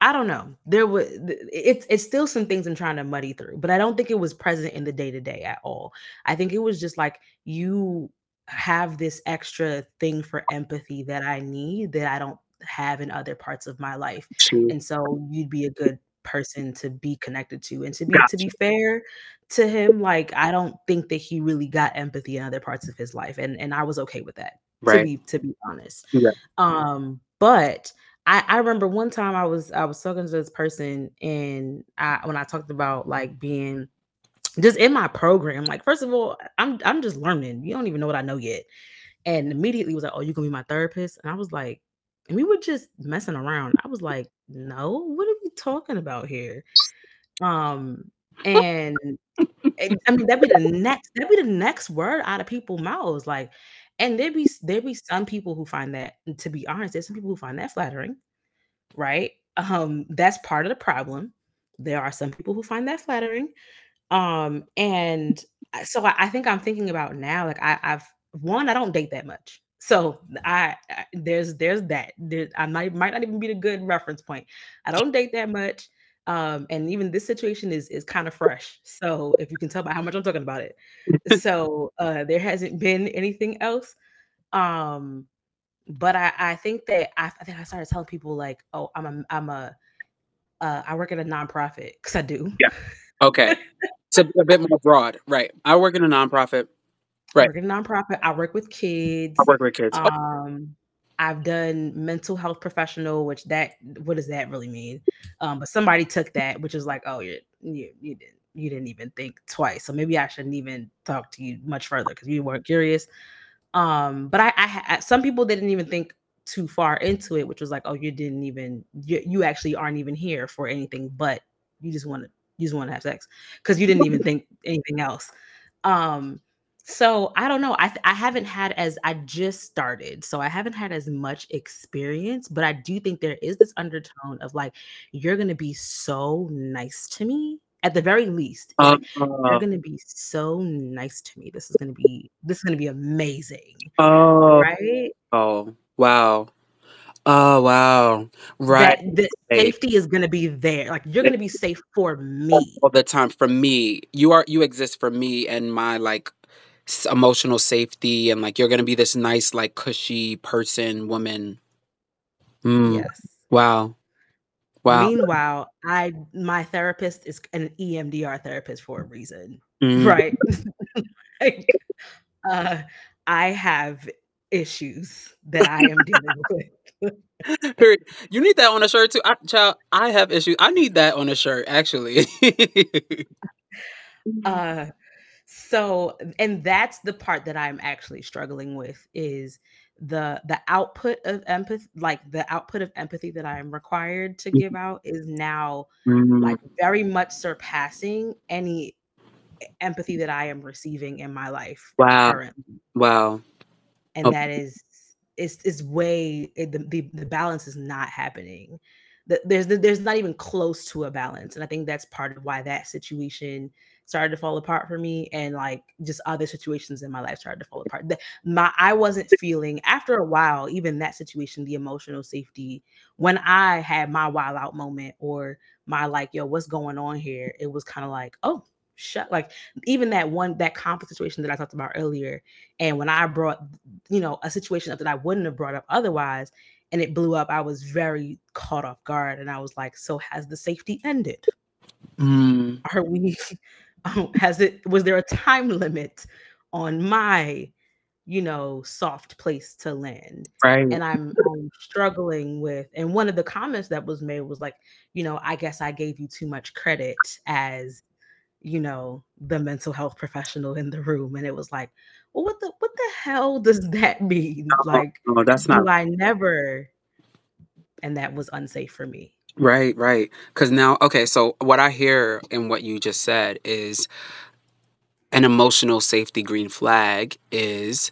I don't know. There was it's it's still some things I'm trying to muddy through, but I don't think it was present in the day-to-day at all. I think it was just like, you have this extra thing for empathy that I need that I don't have in other parts of my life, and so you'd be a good person to be connected to, and to be to be fair to him, like, I don't think that he really got empathy in other parts of his life, and and I was okay with that, to be to be honest.
Yeah.
Um, but I I remember one time I was I was talking to this person, and I when I talked about, like, being just in my program, like, first of all, I'm I'm just learning. You don't even know what I know yet, and immediately was like, "Oh, you gonna be my therapist?" And I was like and we were just messing around. I was like, "No, what are we talking about here?" Um, and [LAUGHS] I mean, that'd be the next that'd be the next word out of people mouths, like and there be there be some people who find that to be honest, there's some people who find that flattering, right? Um, that's part of the problem. There are some people who find that flattering, um, and, so I I think I'm thinking about now, like, I I've 1, I don't date that much. So, I I there's there's that. There I might might not even be the good reference point. I don't date that much, um, and even this situation is is kinda fresh. So, if you can tell by how much I'm talking about it. [LAUGHS] So, uh, there hasn't been anything else, um, but I I think that I I think I started telling people like, "Oh, I'm a I'm a uh, I work at a nonprofit because I do.
Yeah. Okay. So, a bit more broad, right. I work in a nonprofit.
I
Right.
work in a nonprofit, I work with kids.
I work with kids.
Um, I've done mental health professional, which that what does that really mean? Um, but somebody took that, which is like, "Oh, you you you didn't you didn't even think twice, so maybe I shouldn't even talk to you much further because you weren't curious." Um, but I I some people didn't even think too far into it, which was like, "Oh, you didn't even you you actually aren't even here for anything, but you just wanna you just wanna have sex because you didn't even think anything else." Um, so I don't know. I I haven't had as I just started, so I haven't had as much experience, but I do think there is this undertone of, like, "You're gonna be so nice to me." At the very least, it's like, "You're
uh.
gonna be so nice to me. This is gonna be this is gonna be amazing."
Oh.
Right?
Oh, wow. Oh, wow. Right,
That the safety is gonna be there, like, you're gonna be safe for me.
All the time for me. You are you exist for me and my, like, emotional safety, and, like, you're gonna be this nice, like, cushy person, woman. Mm.
Yes.
Wow. Wow.
Meanwhile, I my therapist is an EMDR therapist for a reason,
Mm.
right? [LAUGHS] Like, uh, I have issues that I am dealing [LAUGHS] with.
You need that on a shirt too. I child, I have issues. I need that on a shirt, actually. [LAUGHS]
Uh, so and that's the part that I'm actually struggling with is the the output of empathy like, the output of empathy that I am required to give
Mhm.
out is now,
Mm.
like, very much surpassing any empathy that I am receiving in my life
Wow.
currently.
Wow.
And
Oh
that is is is way eh, the the the balance is not happening. The there's there's not even close to a balance, and I think that's part of why that situation started to fall apart for me, and, like, just other situations in my life started to fall apart. The my I wasn't [LAUGHS] feeling after a while, even that situation, the emotional safety, when I had my wild out moment or my, like, "Yo, what's going on here?" It was kinda like, "Oh, shut" like, even that one that conflict situation that I talked about earlier, and when I brought, you know, a situation up that I wouldn't have brought up otherwise, and it blew up, I was very caught off guard, and I was like, "So has the safety ended?"
Mm.
Are we [LAUGHS] um, [LAUGHS] has it was there a time limit on my, you know, soft place to land?
Right.
And I'm I'm struggling with and one of the comments that was made was like, you know, "I guess I gave you too much credit as, you know, the mental health professional in the room." And it was like, "Well, what the what the hell does [LAUGHS] that mean?
Oh,
Like,
no, that's not
do I never" and that was unsafe for me.
Right, right. Because now okay, so what I hear in what you just said is an emotional safety green flag is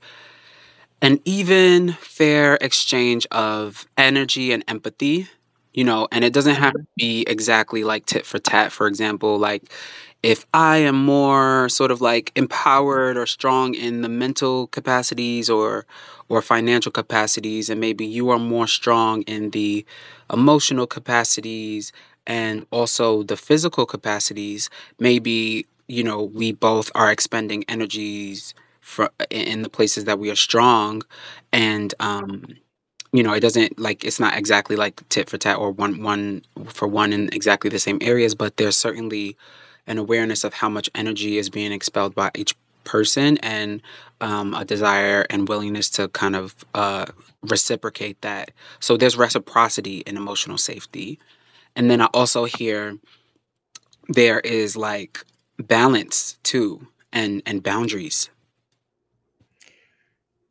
an even, fair exchange of energy and empathy, you know, and it doesn't have to be exactly like tit for tat. For example, like, if I am more sort of, like, empowered or strong in the mental capacities or or financial capacities, and maybe you are more strong in the emotional capacities and also the physical capacities, maybe, you know, we both are expending energies for in the places that we are strong, and, um, you know, it doesn't like, it's not exactly like tit for tat or one one for one in exactly the same areas, but there's certainly an awareness of how much energy is being expelled by each person and, um, a desire and willingness to kind of, uh, reciprocate that. So there's reciprocity in emotional safety. And then I also hear there is, like, balance too and and boundaries.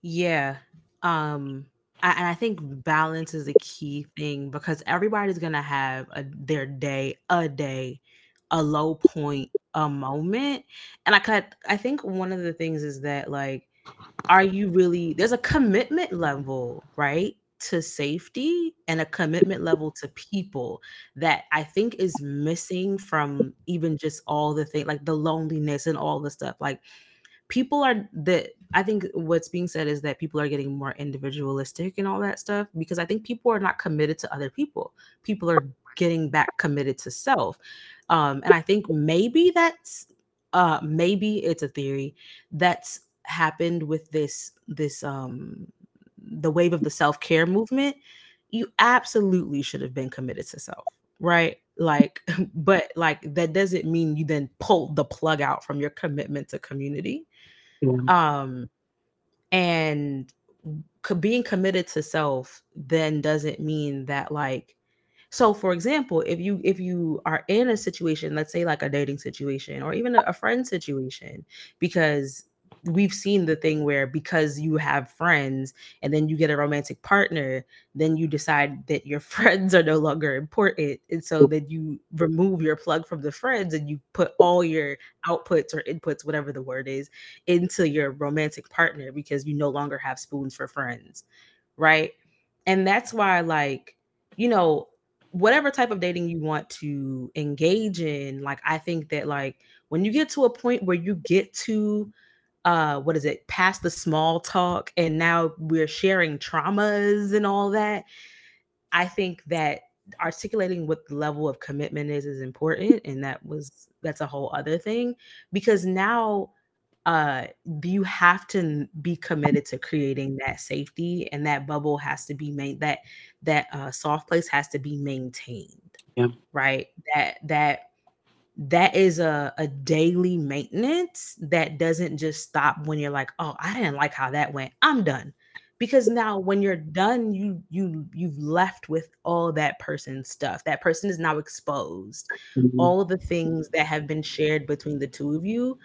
Yeah, um, a and I think balance is a key thing because everybody's gonna have a their day a day, a low point, a moment, and I cut I think one of the things is that, like, are you really there's a commitment level, right, to safety and a commitment level to people that I think is missing from even just all the thing like, the loneliness and all the stuff, like, people are the I think what's being said is that people are getting more individualistic and all that stuff because I think people are not committed to other people. People are getting back committed to self, um, and I think maybe that's uh, maybe it's a theory that's happened with this this, um the wave of the self-care movement. You absolutely should have been committed to self, right? Like, [LAUGHS] but, like, that doesn't mean you then pull the plug out from your commitment to community, um, and being committed to self then doesn't mean that, like so, for example, if you if you are in a situation, let's say, like, a dating situation or even a a friend situation, because we've seen the thing where because you have friends and then you get a romantic partner, then you decide that your [LAUGHS] friends are no longer important, and so then you remove your plug from the friends and you put all your outputs or inputs, whatever the word is, into your romantic partner because you no longer have spoons for friends, right? And that's why, like, you know, whatever type of dating you want to engage in, like, I think that, like, when you get to a point where you get to, uh, what is it? Past the small talk and now we're sharing traumas and all that, I think that articulating what the level of commitment is is important and that was that's a whole other thing because now uh you have to be committed to creating that safety and that bubble has to be made that that uh soft place has to be maintained
yeah.
right? That that that is a, a daily maintenance that doesn't just stop when you're like oh i didn't like how that went. I'm done. Because now when you're done you you you've left with all that person's stuff. That person is now exposed. Mm-hmm. all the things that have been shared between the two of you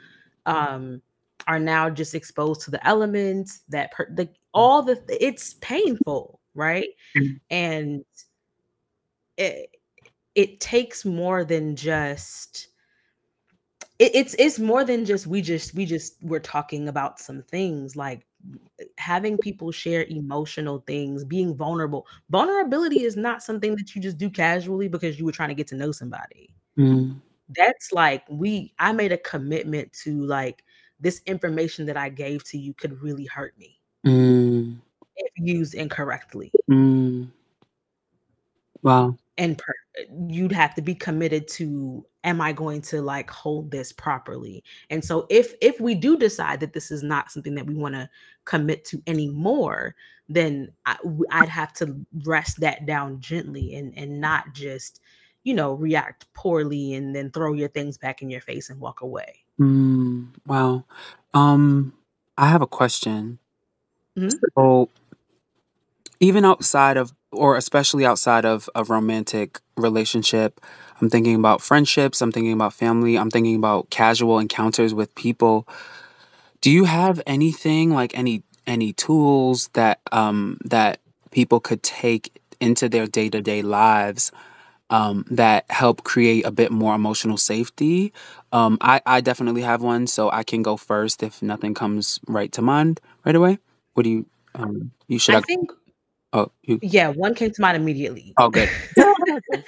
um are now just exposed to the elements that per- the all the it's painful right mm-hmm. and it it takes more than just it, it's it's more than just we just we just we're talking about some things like having people share emotional things being vulnerable vulnerability is not something that you just do casually because you were trying to get to know somebody mm. that's like we i made a commitment to like this information that i gave to you could really hurt me. Mm. if used incorrectly. Mm.
wow.
And per- you'd have to be committed to am i going to like hold this properly? And so if if we do decide that this is not something that we want to commit to anymore then I, i'd have to rest that down gently and and not just you know react poorly and then throw your things back in your face and walk away
mm, wow. Um i have a question. Mm-hmm. so even outside of or especially outside of a romantic relationship i'm thinking about friendships i'm thinking about family i'm thinking about casual encounters with people. Do you have anything like any any tools that um that people could take into their day-to-day lives um, that help create a bit more emotional safety. Um, I, I definitely have one, so I can go first if nothing comes right to mind right away. What do you um, you should
I think
Oh, you.
Yeah, one came to mind immediately.
Oh, good. [LAUGHS]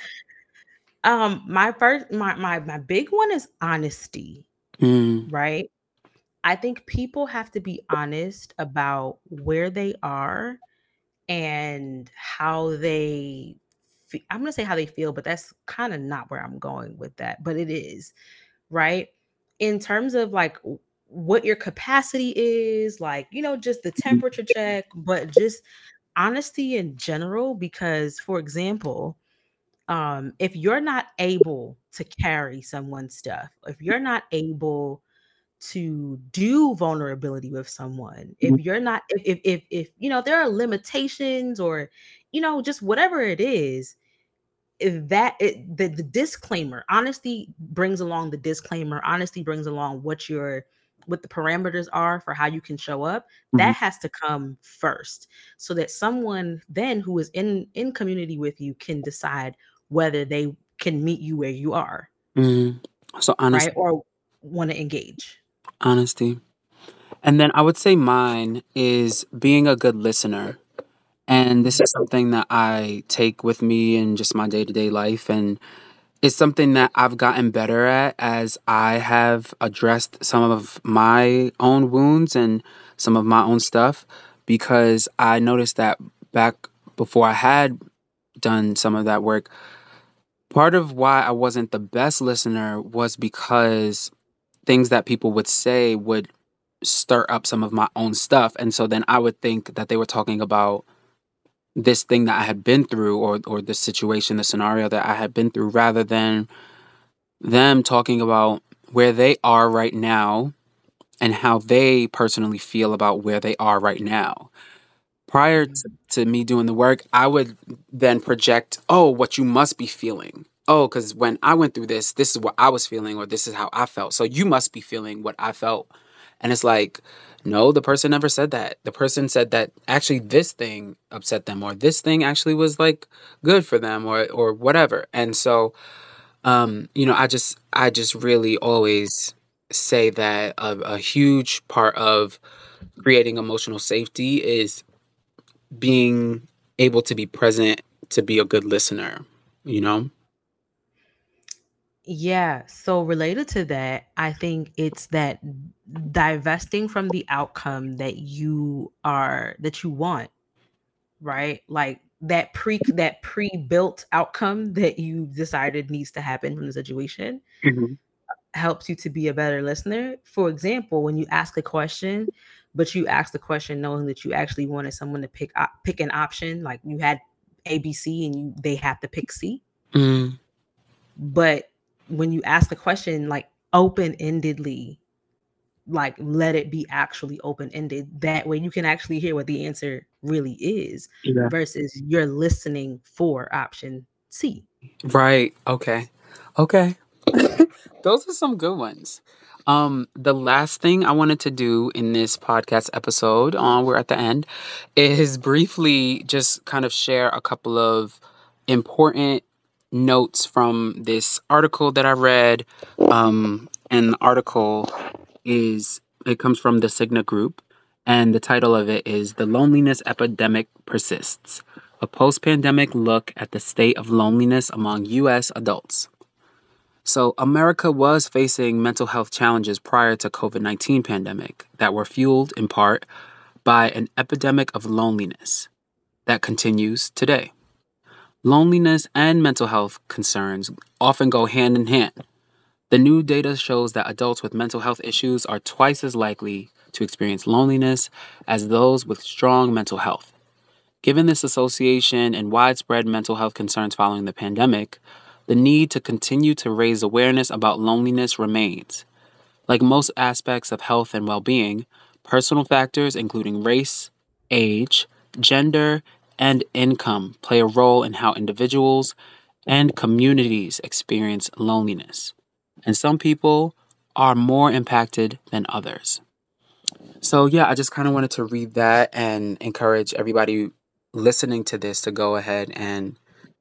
um, my first, my my my big one is honesty. Mm. Right. I think people have to be honest about where they are and how they. Fe- I'm gonna say how they feel, but that's kind of not where I'm going with that. But it is right in terms of like what your capacity is, like you know, just the temperature check, but just honesty in general because for example um if you're not able to carry someone's stuff if you're not able to do vulnerability with someone if mm-hmm. you're not if if if, if you know there are limitations or you know just whatever it is that it, the, the disclaimer honesty brings along the disclaimer honesty brings along what you're what the parameters are for how you can show up mm-hmm. that has to come first so that someone then who is in in community with you can decide whether they can meet you where you are.
Mm-hmm. so honesty
right? Or want to engage.
Honesty. And then i would say mine is being a good listener and this is something that i take with me in just my day-to-day life and it's something that I've gotten better at as I have addressed some of my own wounds and some of my own stuff because I noticed that back before I had done some of that work, part of why I wasn't the best listener was because things that people would say would stir up some of my own stuff. And so then I would think that they were talking about this thing that I had been through or or the situation, the scenario that I had been through rather than them talking about where they are right now and how they personally feel about where they are right now. Prior mm-hmm. to, to me doing the work, I would then project, oh, what you must be feeling. Oh, because when I went through this, this is what I was feeling, or this is how I felt. So you must be feeling what I felt. And it's like, no, the person never said that. The person said that actually this thing upset them or this thing actually was like good for them or or whatever. And so um you know, I just I just really always say that a, a huge part of creating emotional safety is being able to be present to be a good listener, you know?
Yeah. So related to that, I think it's that divesting from the outcome that you are that you want, right? Like that pre that pre-built outcome that you decided needs to happen from the situation mm-hmm. helps you to be a better listener. For example, when you ask a question, but you ask the question knowing that you actually wanted someone to pick op- pick an option, like you had ABC and you they have to pick C. Mm. But when you ask the question like open-endedly, like let it be actually open-ended, that way you can actually hear what the answer really is yeah. versus you're listening for option C.
Right. Okay. Okay. [LAUGHS] Those are some good ones. Um, the last thing I wanted to do in this podcast episode, on uh, we're at the end, is briefly just kind of share a couple of important notes from this article that I read. Um, and the article is it comes from the Cigna Group, and the title of it is The Loneliness Epidemic Persists A Post Pandemic Look at the State of Loneliness Among U.S. Adults. So, America was facing mental health challenges prior to COVID-19 pandemic that were fueled in part by an epidemic of loneliness that continues today. Loneliness and mental health concerns often go hand in hand. The new data shows that adults with mental health issues are twice as likely to experience loneliness as those with strong mental health. Given this association and widespread mental health concerns following the pandemic, the need to continue to raise awareness about loneliness remains. Like most aspects of health and well being, personal factors including race, age, gender, and income play a role in how individuals and communities experience loneliness. And some people are more impacted than others. So, yeah, I just kind of wanted to read that and encourage everybody listening to this to go ahead and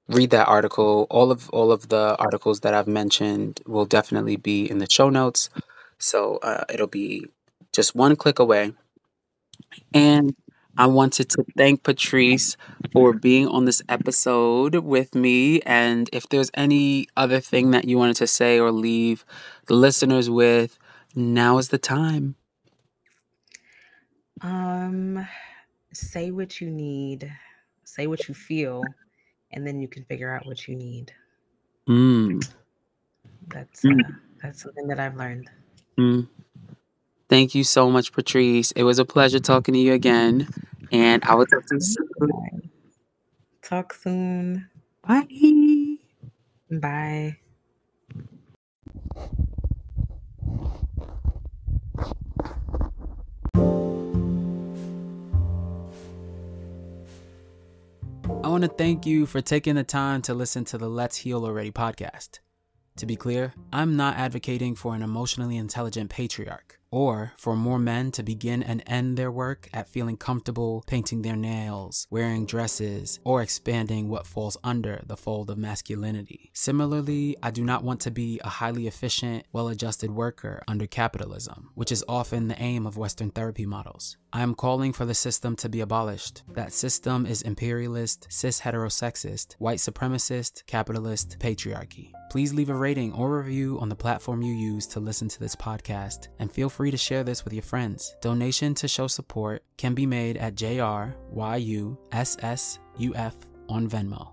read that article. All of all of the articles that I've mentioned will definitely be in the show notes. So, uh, it'll be just one click away. And I wanted to thank Patrice for being on this episode with me. And if there's any other thing that you wanted to say or leave the listeners with, now is the time.
Um, say what you need, say what you feel, and then you can figure out what you need. Mm. That's mm. Uh, that's something that I've learned.
Mm. Thank you so much, Patrice. It was a pleasure talking to you again, and I will talk to you soon.
Talk soon.
Bye.
Bye.
I want to thank you for taking the time to listen to the Let's Heal Already podcast. To be clear, I'm not advocating for an emotionally intelligent patriarch or for more men to begin and end their work at feeling comfortable painting their nails, wearing dresses, or expanding what falls under the fold of masculinity. Similarly, I do not want to be a highly efficient, well adjusted worker under capitalism, which is often the aim of Western therapy models. I am calling for the system to be abolished. That system is imperialist, cis heterosexist, white supremacist, capitalist, patriarchy. Please leave a rating or review on the platform you use to listen to this podcast, and feel free to share this with your friends. Donation to show support can be made at JRYUSSUF on Venmo.